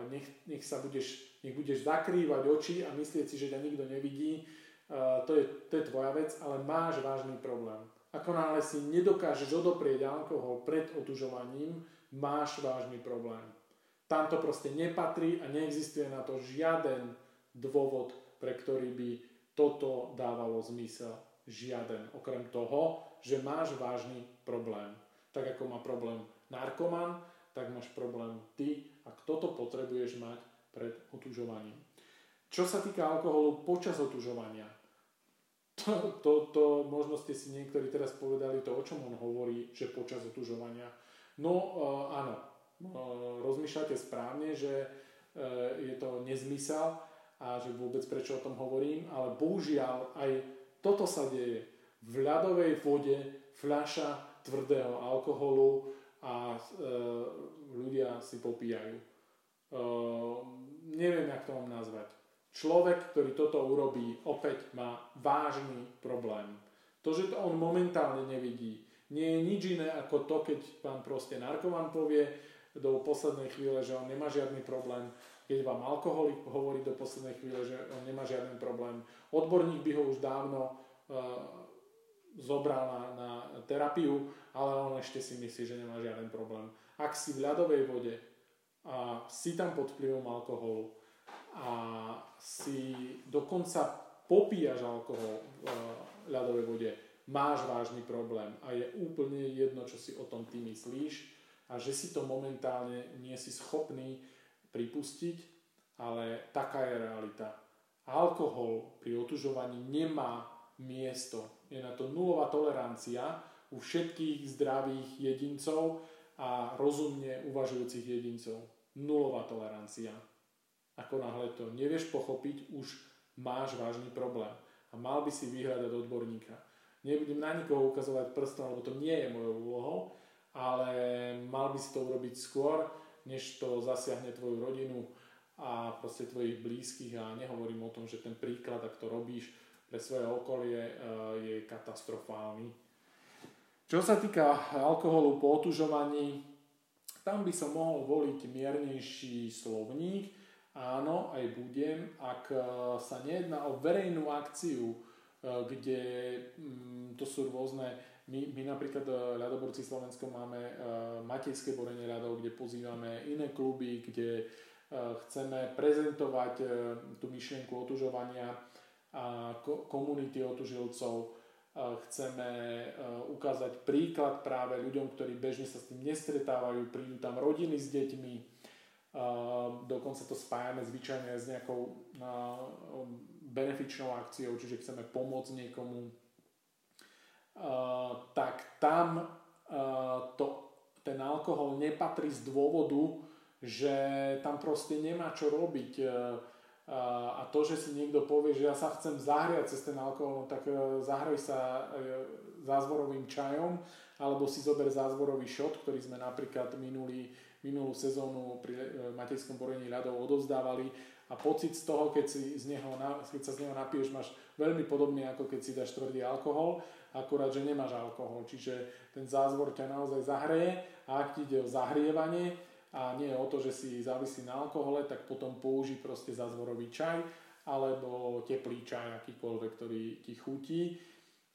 nech, nech sa budeš, nech budeš zakrývať oči a myslieť si, že ťa nikto nevidí, to, je, to je tvoja vec, ale máš vážny problém. Ako náhle si nedokážeš odoprieť alkohol pred otužovaním, máš vážny problém. Tam to proste nepatrí a neexistuje na to žiaden dôvod, pre ktorý by toto dávalo zmysel. Žiaden. Okrem toho, že máš vážny problém. Tak ako má problém narkoman, tak máš problém ty a kto to potrebuješ mať pred otužovaním. Čo sa týka alkoholu počas otužovania, to, to, možno ste si niektorí teraz povedali to, o čom on hovorí, že počas otužovania. No uh, áno, uh, rozmýšľate správne, že uh, je to nezmysel a že vôbec prečo o tom hovorím, ale bohužiaľ aj toto sa deje. V ľadovej vode fľaša tvrdého alkoholu a uh, ľudia si popíjajú. Uh, neviem, jak to mám nazvať Človek, ktorý toto urobí, opäť má vážny problém. To, že to on momentálne nevidí, nie je nič iné ako to, keď vám proste narkoman povie do poslednej chvíle, že on nemá žiadny problém, keď vám alkoholik hovorí do poslednej chvíle, že on nemá žiadny problém. Odborník by ho už dávno uh, zobral na, na terapiu, ale on ešte si myslí, že nemá žiaden problém. Ak si v ľadovej vode a si tam pod vplyvom alkoholu, a si dokonca popíjaš alkohol v eh, ľadovej vode, máš vážny problém a je úplne jedno, čo si o tom ty myslíš a že si to momentálne nie si schopný pripustiť, ale taká je realita. Alkohol pri otužovaní nemá miesto. Je na to nulová tolerancia u všetkých zdravých jedincov a rozumne uvažujúcich jedincov. Nulová tolerancia. Ako náhle to nevieš pochopiť, už máš vážny problém a mal by si vyhľadať odborníka. Nebudem na nikoho ukazovať prstom, lebo to nie je mojou úlohou, ale mal by si to urobiť skôr, než to zasiahne tvoju rodinu a proste tvojich blízkych a nehovorím o tom, že ten príklad, ak to robíš pre svoje okolie, e, je katastrofálny. Čo sa týka alkoholu po otužovaní, tam by som mohol voliť miernejší slovník. Áno, aj budem, ak e, sa nejedná o verejnú akciu, kde mm, to sú rôzne my, my napríklad v ľadoborci Slovensko máme Matejské borenie ľadov, kde pozývame iné kluby, kde chceme prezentovať tú myšlienku otužovania a ko- komunity otužilcov. Chceme ukázať príklad práve ľuďom, ktorí bežne sa s tým nestretávajú, prídu tam rodiny s deťmi, dokonca to spájame zvyčajne s nejakou uh, benefičnou akciou, čiže chceme pomôcť niekomu tak tam to, ten alkohol nepatrí z dôvodu, že tam proste nemá čo robiť. A to, že si niekto povie, že ja sa chcem zahriať cez ten alkohol, no tak zahraj sa zázvorovým čajom, alebo si zober zázvorový šot, ktorý sme napríklad minulý, minulú sezónu pri e, Matejskom borení ľadov odovzdávali a pocit z toho, keď, si z neho, keď sa z neho napiješ, máš veľmi podobný, ako keď si dáš tvrdý alkohol akurát, že nemáš alkohol. Čiže ten zázvor ťa naozaj zahreje a ak ti ide o zahrievanie a nie o to, že si závisí na alkohole, tak potom použij proste zázvorový čaj alebo teplý čaj, akýkoľvek, ktorý ti chutí.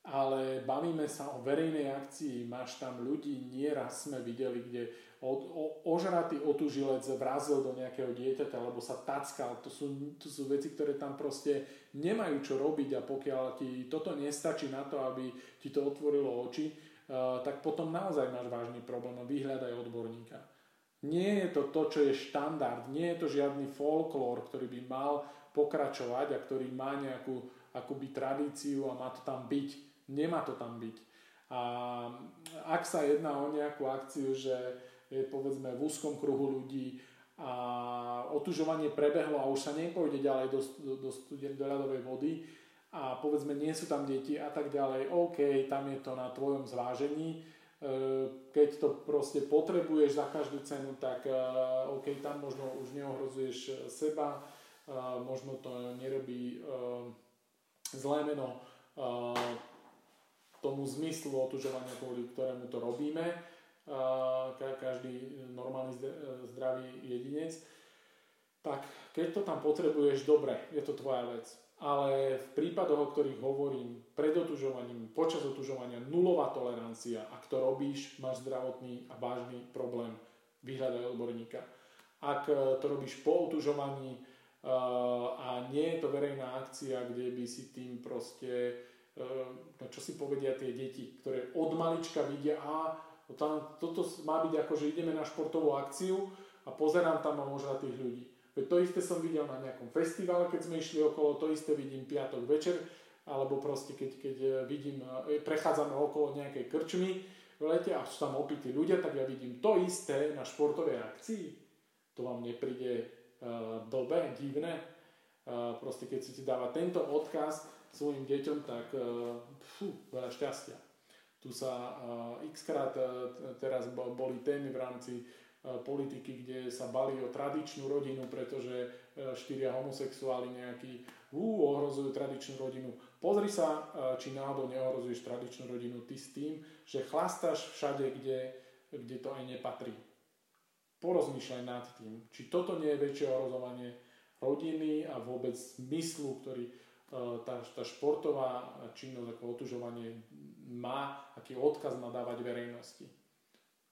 Ale bavíme sa o verejnej akcii, máš tam ľudí, nieraz sme videli, kde od, o, ožratý otužilec vrazil do nejakého dieťaťa, alebo sa tackal. To sú, to sú veci, ktoré tam proste nemajú čo robiť a pokiaľ ti toto nestačí na to, aby ti to otvorilo oči, uh, tak potom naozaj máš vážny problém a vyhľadaj odborníka. Nie je to to, čo je štandard, nie je to žiadny folklór, ktorý by mal pokračovať a ktorý má nejakú akoby tradíciu a má to tam byť. Nemá to tam byť. A ak sa jedná o nejakú akciu, že je povedzme v úzkom kruhu ľudí a otužovanie prebehlo a už sa nepôjde ďalej do, do, do, do ľadovej vody a povedzme nie sú tam deti a tak ďalej, OK, tam je to na tvojom zvážení. E, keď to proste potrebuješ za každú cenu, tak e, OK, tam možno už neohrozuješ seba, e, možno to nerobí zlé meno tomu zmyslu otužovania, kvôli ktorému to robíme každý normálny zdravý jedinec, tak keď to tam potrebuješ, dobre, je to tvoja vec. Ale v prípadoch, o ktorých hovorím, pred otužovaním, počas otužovania, nulová tolerancia. Ak to robíš, máš zdravotný a vážny problém, vyhľadaj odborníka. Ak e, to robíš po otužovaní e, a nie je to verejná akcia, kde by si tým proste, e, no čo si povedia tie deti, ktoré od malička vidia, a tam, toto má byť ako, že ideme na športovú akciu a pozerám tam a možno tých ľudí. Veď to isté som videl na nejakom festivale, keď sme išli okolo, to isté vidím piatok večer, alebo proste keď, keď e, vidím, e, prechádzame okolo nejakej krčmy v lete a sú tam opití ľudia, tak ja vidím to isté na športovej akcii. To vám nepríde uh, blbé, divné. Uh, proste keď si ti dáva tento odkaz svojim deťom, tak uh, fú, veľa šťastia. Tu sa uh, x krát uh, teraz boli témy v rámci uh, politiky, kde sa bali o tradičnú rodinu, pretože štyria homosexuáli nejakí ohrozujú tradičnú rodinu. Pozri sa, či náhodou neohrozuješ tradičnú rodinu ty s tým, že chlastáš všade, kde, kde to aj nepatrí. Porozmýšľaj nad tým, či toto nie je väčšie ohrozovanie rodiny a vôbec zmyslu, ktorý tá, tá športová činnosť ako otužovanie má, aký odkaz má dávať verejnosti.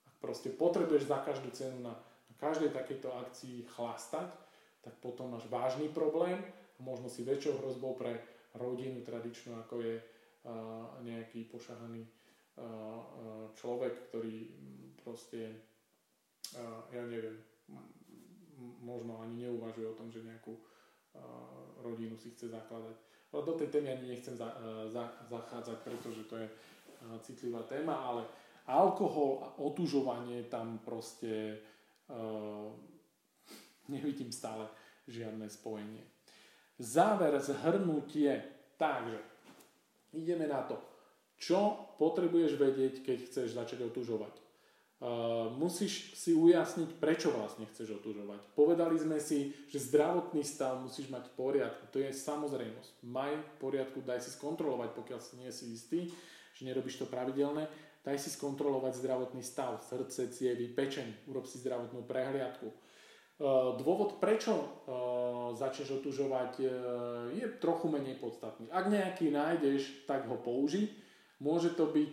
Ak proste potrebuješ za každú cenu na, na každej takejto akcii chlastať, tak potom máš vážny problém a možno si väčšou hrozbou pre rodinu tradičnú, ako je uh, nejaký pošahaný uh, uh, človek, ktorý proste, uh, ja neviem, možno ani neuvažuje o tom, že nejakú uh, rodinu si chce zakladať. No, do tej témy ani nechcem za, za, zachádzať, pretože to je citlivá téma, ale alkohol a otužovanie tam proste uh, nevidím stále žiadne spojenie. Záver, zhrnutie. Takže, ideme na to. Čo potrebuješ vedieť, keď chceš začať otužovať? Uh, musíš si ujasniť, prečo vlastne chceš otužovať. Povedali sme si, že zdravotný stav musíš mať v poriadku. To je samozrejmosť. Maj v poriadku, daj si skontrolovať, pokiaľ si nie si istý, že nerobíš to pravidelne. Daj si skontrolovať zdravotný stav, srdce, cievy, pečeň, urob si zdravotnú prehliadku. Uh, dôvod, prečo uh, začneš otužovať, je trochu menej podstatný. Ak nejaký nájdeš, tak ho použi. Môže to byť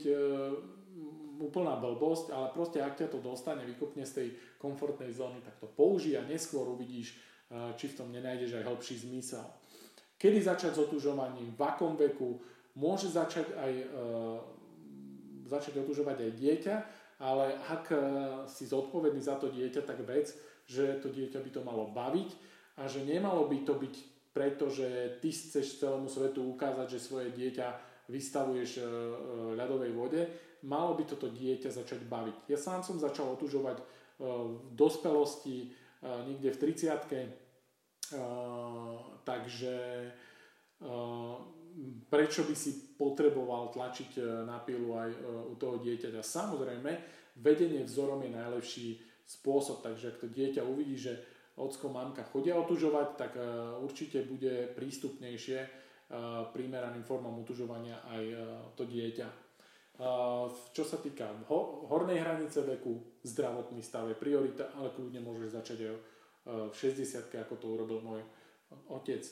úplná blbosť, ale proste ak ťa to dostane, vykopne z tej komfortnej zóny, tak to použij a neskôr uvidíš, eh, či v tom nenájdeš aj hĺbší zmysel. Kedy začať s otužovaním, v akom veku, môže začať aj e, začať otužovať aj dieťa, ale ak e, si zodpovedný za to dieťa, tak vec, že to dieťa by to malo baviť a že nemalo by to byť preto, že ty chceš celému svetu ukázať, že svoje dieťa vystavuješ ľadovej vode, malo by toto dieťa začať baviť. Ja sám som začal otužovať e, v dospelosti, e, niekde v 30 e, takže prečo by si potreboval tlačiť na pilu aj u toho dieťaťa. Samozrejme, vedenie vzorom je najlepší spôsob, takže ak to dieťa uvidí, že ocko, mamka chodia otužovať, tak určite bude prístupnejšie primeraným formám otužovania aj to dieťa. Čo sa týka hornej hranice veku, zdravotný stav je priorita, ale kľudne môžeš začať aj v 60 ako to urobil môj otec.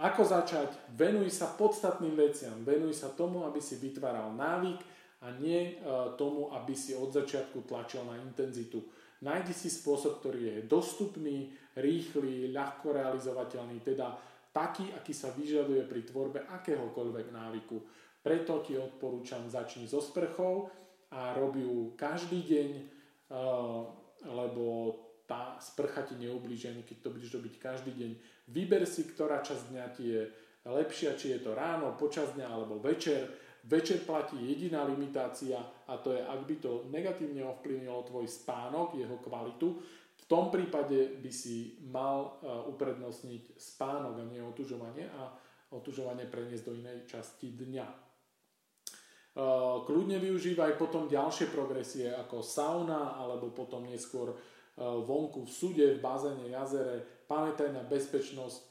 Ako začať? Venuj sa podstatným veciam. Venuj sa tomu, aby si vytváral návyk a nie tomu, aby si od začiatku tlačil na intenzitu. Nájdi si spôsob, ktorý je dostupný, rýchly, ľahko realizovateľný, teda taký, aký sa vyžaduje pri tvorbe akéhokoľvek návyku. Preto ti odporúčam začni so sprchou a robi ju každý deň, eh, lebo tá sprcha ti neublíži ani keď to budeš robiť každý deň. Vyber si, ktorá časť dňa ti je lepšia, či je to ráno, počas dňa alebo večer. Večer platí jediná limitácia a to je, ak by to negatívne ovplyvnilo tvoj spánok, jeho kvalitu, v tom prípade by si mal eh, uprednostniť spánok a nie otužovanie a otužovanie preniesť do inej časti dňa. Eh, kľudne využívaj potom ďalšie progresie ako sauna alebo potom neskôr eh, vonku v sude, v bazéne, jazere. Pamätaj na bezpečnosť, eh,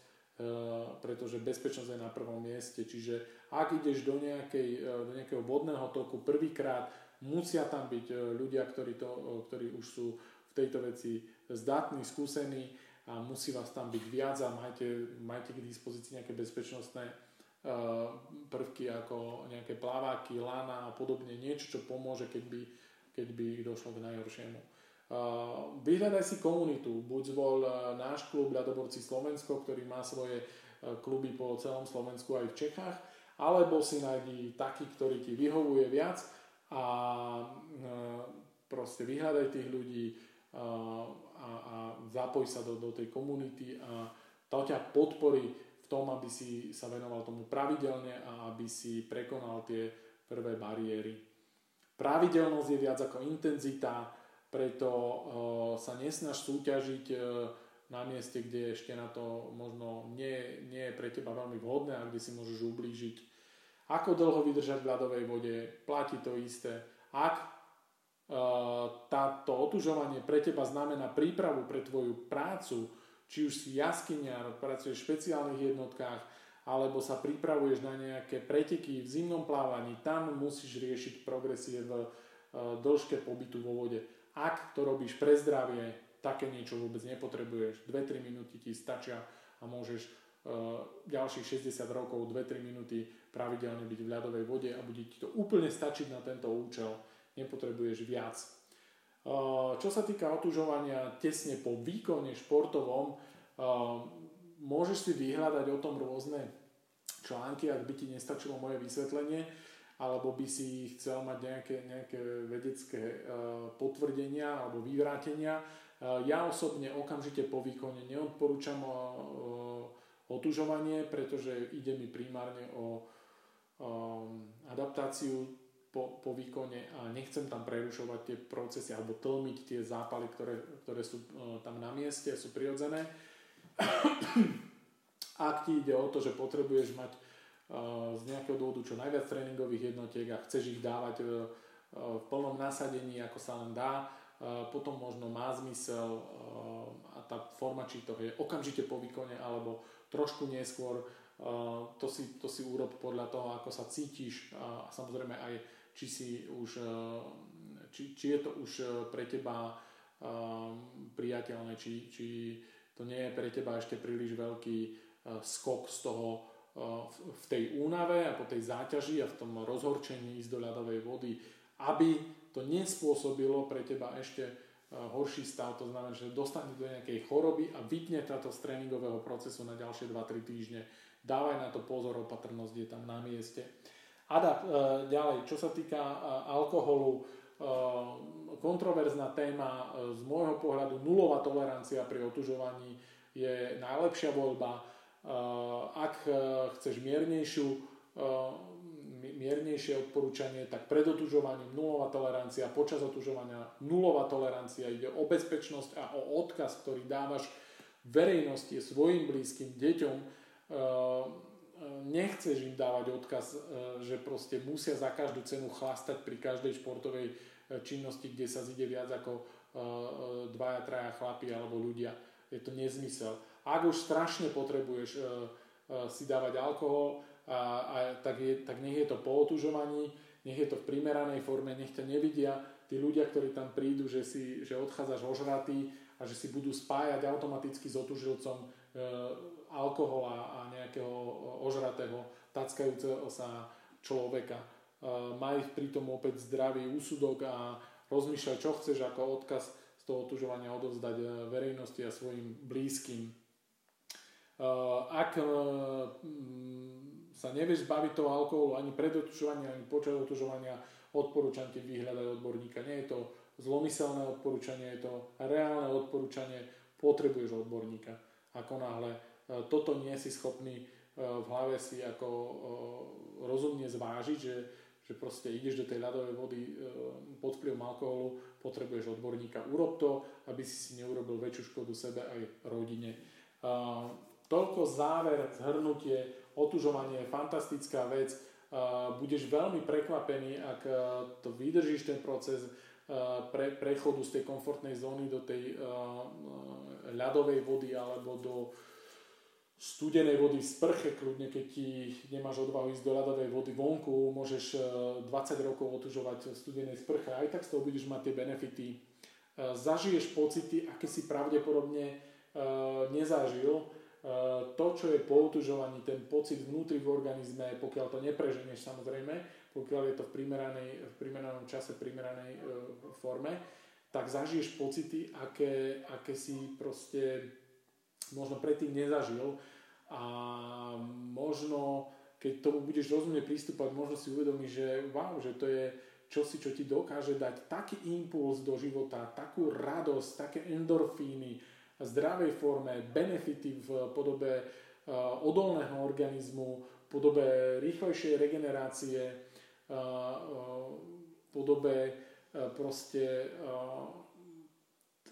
pretože bezpečnosť je na prvom mieste. Čiže ak ideš do, nejakej, do nejakého vodného toku prvýkrát, musia tam byť ľudia, ktorí, to, ktorí už sú v tejto veci zdatní, skúsení a musí vás tam byť viac a majte, majte k dispozícii nejaké bezpečnostné prvky ako nejaké plaváky, lana a podobne, niečo, čo pomôže, keď by, keď by došlo k najhoršiemu. Eh, vyhľadaj si komunitu, buď zvol eh, náš klub Ľadoborci Slovensko, ktorý má svoje kluby po celom Slovensku aj v Čechách, alebo si nájdi taký, ktorý ti vyhovuje viac a proste vyhľadaj tých ľudí a, a zapoj sa do, do tej komunity a to ťa podporí tom, aby si sa venoval tomu pravidelne a aby si prekonal tie prvé bariéry. Pravidelnosť je viac ako intenzita, preto uh, sa nesnaž súťažiť uh, na mieste, kde ešte na to možno nie, nie je pre teba veľmi vhodné a kde si môžeš ublížiť. Ako dlho vydržať v ľadovej vode, platí to isté. Ak uh, táto otužovanie pre teba znamená prípravu pre tvoju prácu, či už si jaskyniar, pracuješ v špeciálnych jednotkách, alebo sa pripravuješ na nejaké preteky v zimnom plávaní, tam musíš riešiť progresie v e, dĺžke pobytu vo vode. Ak to robíš pre zdravie, také niečo vôbec nepotrebuješ. 2-3 minúty ti stačia a môžeš e, ďalších 60 rokov 2-3 minúty pravidelne byť v ľadovej vode a bude ti to úplne stačiť na tento účel. Nepotrebuješ viac. Čo sa týka otužovania tesne po výkone športovom, môžeš si vyhľadať o tom rôzne články, ak by ti nestačilo moje vysvetlenie, alebo by si chcel mať nejaké, nejaké vedecké potvrdenia alebo vyvrátenia. Ja osobne okamžite po výkone neodporúčam otužovanie, pretože ide mi primárne o adaptáciu po, po výkone a nechcem tam prerušovať tie procesy alebo tlmiť tie zápaly, ktoré, ktoré sú uh, tam na mieste, sú prirodzené. Ak ti ide o to, že potrebuješ mať uh, z nejakého dôvodu čo najviac tréningových jednotiek a chceš ich dávať uh, v plnom nasadení, ako sa len dá, potom možno má zmysel a tá forma, či to je okamžite po výkone alebo trošku neskôr, to si, to si urob podľa toho, ako sa cítiš a samozrejme aj či si už, či, či je to už pre teba priateľné, či, či to nie je pre teba ešte príliš veľký skok z toho v tej únave a po tej záťaži a v tom rozhorčení ísť do ľadovej vody, aby to nespôsobilo pre teba ešte horší stav, to znamená, že dostane do nejakej choroby a vypne táto z tréningového procesu na ďalšie 2-3 týždne. Dávaj na to pozor, opatrnosť je tam na mieste. Ada, e, ďalej, čo sa týka e, alkoholu, kontroverzná téma z môjho pohľadu nulová tolerancia pri otužovaní je najlepšia voľba. Ak chceš miernejšiu miernejšie odporúčanie, tak pred otužovaním nulová tolerancia, počas otužovania nulová tolerancia, ide o bezpečnosť a o odkaz, ktorý dávaš verejnosti, svojim blízkym, deťom. E, e, nechceš im dávať odkaz, e, že proste musia za každú cenu chlastať pri každej športovej činnosti, kde sa zide viac ako dvaja, traja chlapi alebo ľudia. Je to nezmysel. Ak už strašne potrebuješ si dávať alkohol, a, a tak, je, tak nech je to po otužovaní, nech je to v primeranej forme, nech ťa nevidia tí ľudia, ktorí tam prídu, že, si, že odchádzaš ožratý a že si budú spájať automaticky s otužilcom alkohol a, nejakého ožratého, tackajúceho sa človeka. E, maj pritom opäť zdravý úsudok a rozmýšľaj, čo chceš ako odkaz z toho otužovania odovzdať e, verejnosti a svojim blízkym. E, ak e, sa nevieš zbaviť toho alkoholu ani pred otužovaním, ani počas otužovania, odporúčam ti vyhľadať odborníka. Nie je to zlomyselné odporúčanie, je to reálne odporúčanie, potrebuješ odborníka. Ako náhle e, toto nie si schopný e, v hlave si ako e, rozumne zvážiť, že, že proste ideš do tej ľadovej vody pod vplyvom alkoholu, potrebuješ odborníka. Urob to, aby si si neurobil väčšiu škodu sebe aj rodine. Toľko záver, zhrnutie otužovanie je fantastická vec. Budeš veľmi prekvapený, ak to vydržíš ten proces pre, prechodu z tej komfortnej zóny do tej ľadovej vody alebo do studenej vody v sprche, kľudne keď ti nemáš odvahu ísť do ľadovej vody vonku, môžeš 20 rokov otužovať v studenej sprche, aj tak z toho budeš mať tie benefity. Zažiješ pocity, aké si pravdepodobne nezažil, Eh, to, čo je po otužovaní, ten pocit vnútri v organizme, pokiaľ to nepreženieš samozrejme, pokiaľ je to v, v primeranom čase, v primeranej forme, tak zažiješ pocity, aké, aké si proste možno predtým nezažil. A možno keď tomu budeš rozumne prístupať, možno si uvedomíš, že wow, že to je čosi, čo ti dokáže dať taký impuls do života, takú radosť, také endorfíny, zdravej forme, benefity v podobe eh, odolného organizmu, v podobe rýchlejšej regenerácie, eh, eh, v podobe proste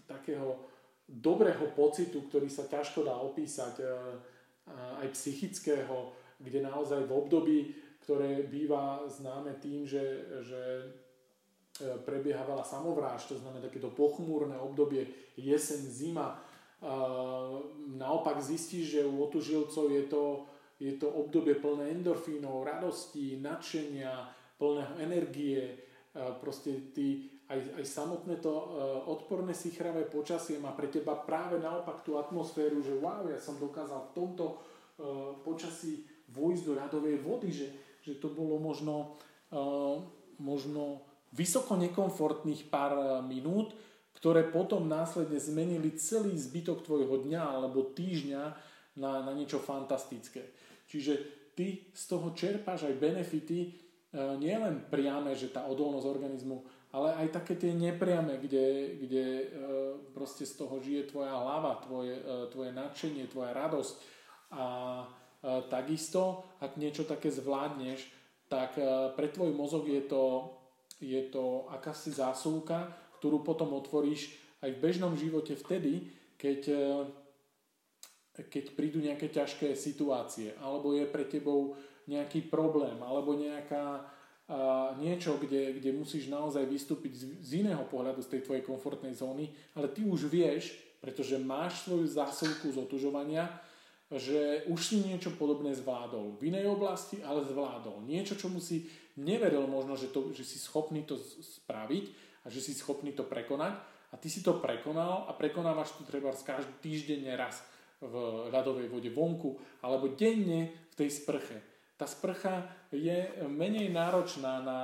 takého dobrého pocitu, ktorý sa ťažko dá opísať, aj psychického, kde naozaj v období, ktoré býva známe tým, že, že prebieha veľa samovráž, to znamená takéto pochmúrne obdobie, jeseň, zima, naopak zistíš, že u otužilcov je to, je to obdobie plné endorfínov, radosti, nadšenia, plného energie. Proste ty, aj, aj samotné to odporné sichravé počasie má pre teba práve naopak tú atmosféru, že wow, ja som dokázal v tomto počasí vojsť do radovej vody, že, že to bolo možno, možno vysoko nekomfortných pár minút, ktoré potom následne zmenili celý zbytok tvojho dňa alebo týždňa na, na niečo fantastické. Čiže ty z toho čerpáš aj benefity, e, nielen priame, že tá odolnosť organizmu, ale aj také tie nepriame, kde, kde e, proste z toho žije tvoja hlava, tvoje, e, tvoje nadšenie, tvoja radosť. A takisto, ak niečo také zvládneš, tak pre tvoj mozog je to, je to akási zásuvka, ktorú potom otvoríš aj v bežnom živote vtedy, keď, e, keď prídu nejaké ťažké situácie, alebo je pre tebou nejaký problém, alebo nejaká, niečo, kde, kde musíš naozaj vystúpiť z, z iného pohľadu z tej tvojej komfortnej zóny, ale ty už vieš, pretože máš svoju zásuvku z že už si niečo podobné zvládol. V inej oblasti, ale zvládol. Niečo, čo si neveril možno, že, to, že si schopný to spraviť a že si schopný to prekonať. A ty si to prekonal a prekonávaš to treba každý týždeň raz v ľadovej vode vonku alebo denne v tej sprche. Tá sprcha je menej náročná na,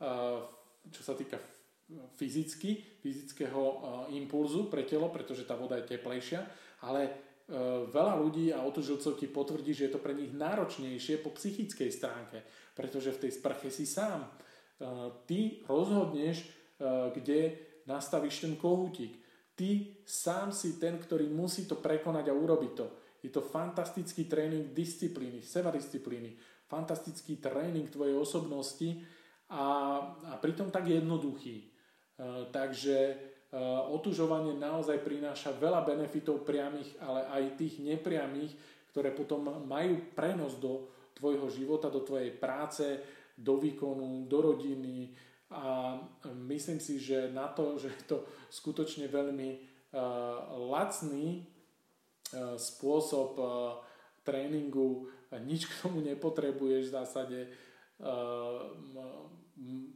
eh, čo sa týka fyzicky, fyzického eh, impulzu pre telo, pretože tá voda je teplejšia, ale E, veľa ľudí a otužilcov ti potvrdí, že je to pre nich náročnejšie po psychickej stránke, pretože v tej sprche si sám. E, ty rozhodneš, e, kde nastavíš ten kohútik. Ty sám si ten, ktorý musí to prekonať a urobiť to. Je to fantastický tréning disciplíny, sebadisciplíny, fantastický tréning tvojej osobnosti a, a pritom tak jednoduchý. Takže Eh, otužovanie naozaj prináša veľa benefitov priamých, ale aj tých nepriamých, ktoré potom majú prenos do tvojho života, do tvojej práce, do výkonu, do rodiny a myslím si, že na to, že je to skutočne veľmi uh, lacný uh, spôsob tréningu, nič k tomu nepotrebuješ v zásade.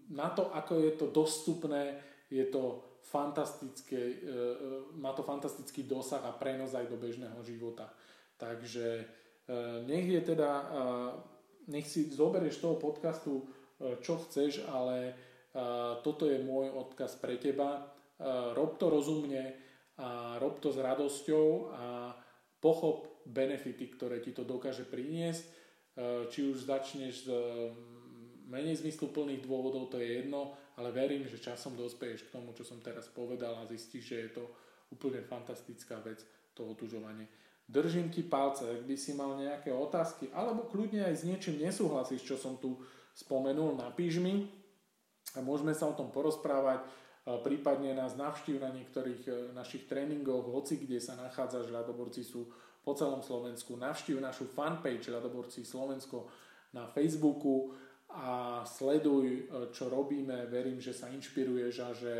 Na to, ako je to dostupné, je to fantastické, e, e, má to fantastický dosah a prenos aj do bežného života. Takže e, nech je teda, nech si zoberieš toho podcastu, čo chceš, ale toto je môj odkaz pre teba. Rob to rozumne a rob to s radosťou a pochop benefity, ktoré ti to dokáže priniesť. Či už začneš z menej zmysluplných dôvodov, to je jedno, ale verím, že časom dospeješ k tomu, čo som teraz povedal a zistíš, že je to úplne fantastická vec, to otužovanie. Držím ti palce, ak by si mal nejaké otázky, alebo kľudne aj s niečím nesúhlasíš, čo som tu spomenul, napíš mi a môžeme sa o tom porozprávať, prípadne nás navštív na niektorých e, našich tréningoch, hoci kde sa nachádzaš, ľadoborci sú po celom Slovensku, navštív našu fanpage ľadoborci Slovensko na Facebooku, a sleduj, e, čo robíme. Verím, že sa inšpiruješ a že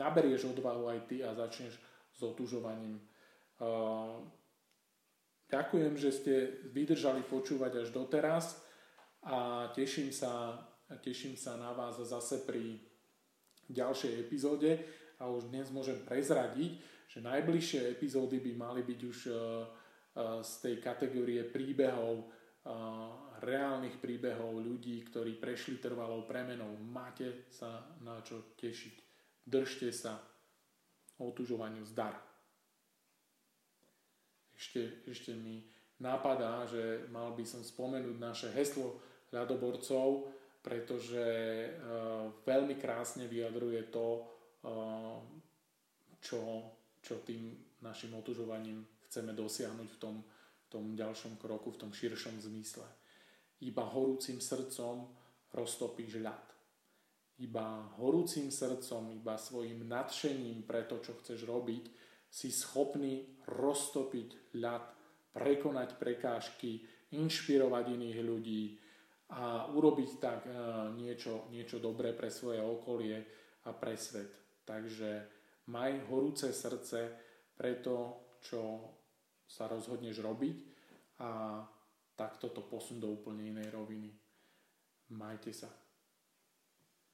naberieš odvahu aj ty a začneš s otužovaním. E, ďakujem, že ste vydržali počúvať až doteraz a teším sa, teším sa na vás zase pri ďalšej epizóde a už dnes môžem prezradiť, že najbližšie epizódy by mali byť už e, z tej kategórie príbehov reálnych príbehov ľudí, ktorí prešli trvalou premenou. Máte sa na čo tešiť. Držte sa otužovaniu zdar. Ešte, ešte mi napadá, že mal by som spomenúť naše heslo ľadoborcov, pretože uh, veľmi krásne vyjadruje to, uh, čo, čo tým našim otužovaním chceme dosiahnuť v tom, v tom ďalšom kroku, v tom širšom zmysle. Iba horúcim srdcom roztopíš ľad. Iba horúcim srdcom, iba svojim nadšením pre to, čo chceš robiť, si schopný roztopiť ľad, prekonať prekážky, inšpirovať iných ľudí a urobiť tak e, niečo, niečo dobré pre svoje okolie a pre svet. Takže maj horúce srdce pre to, čo sa rozhodneš robiť a tak toto posun do úplne inej roviny. Majte sa.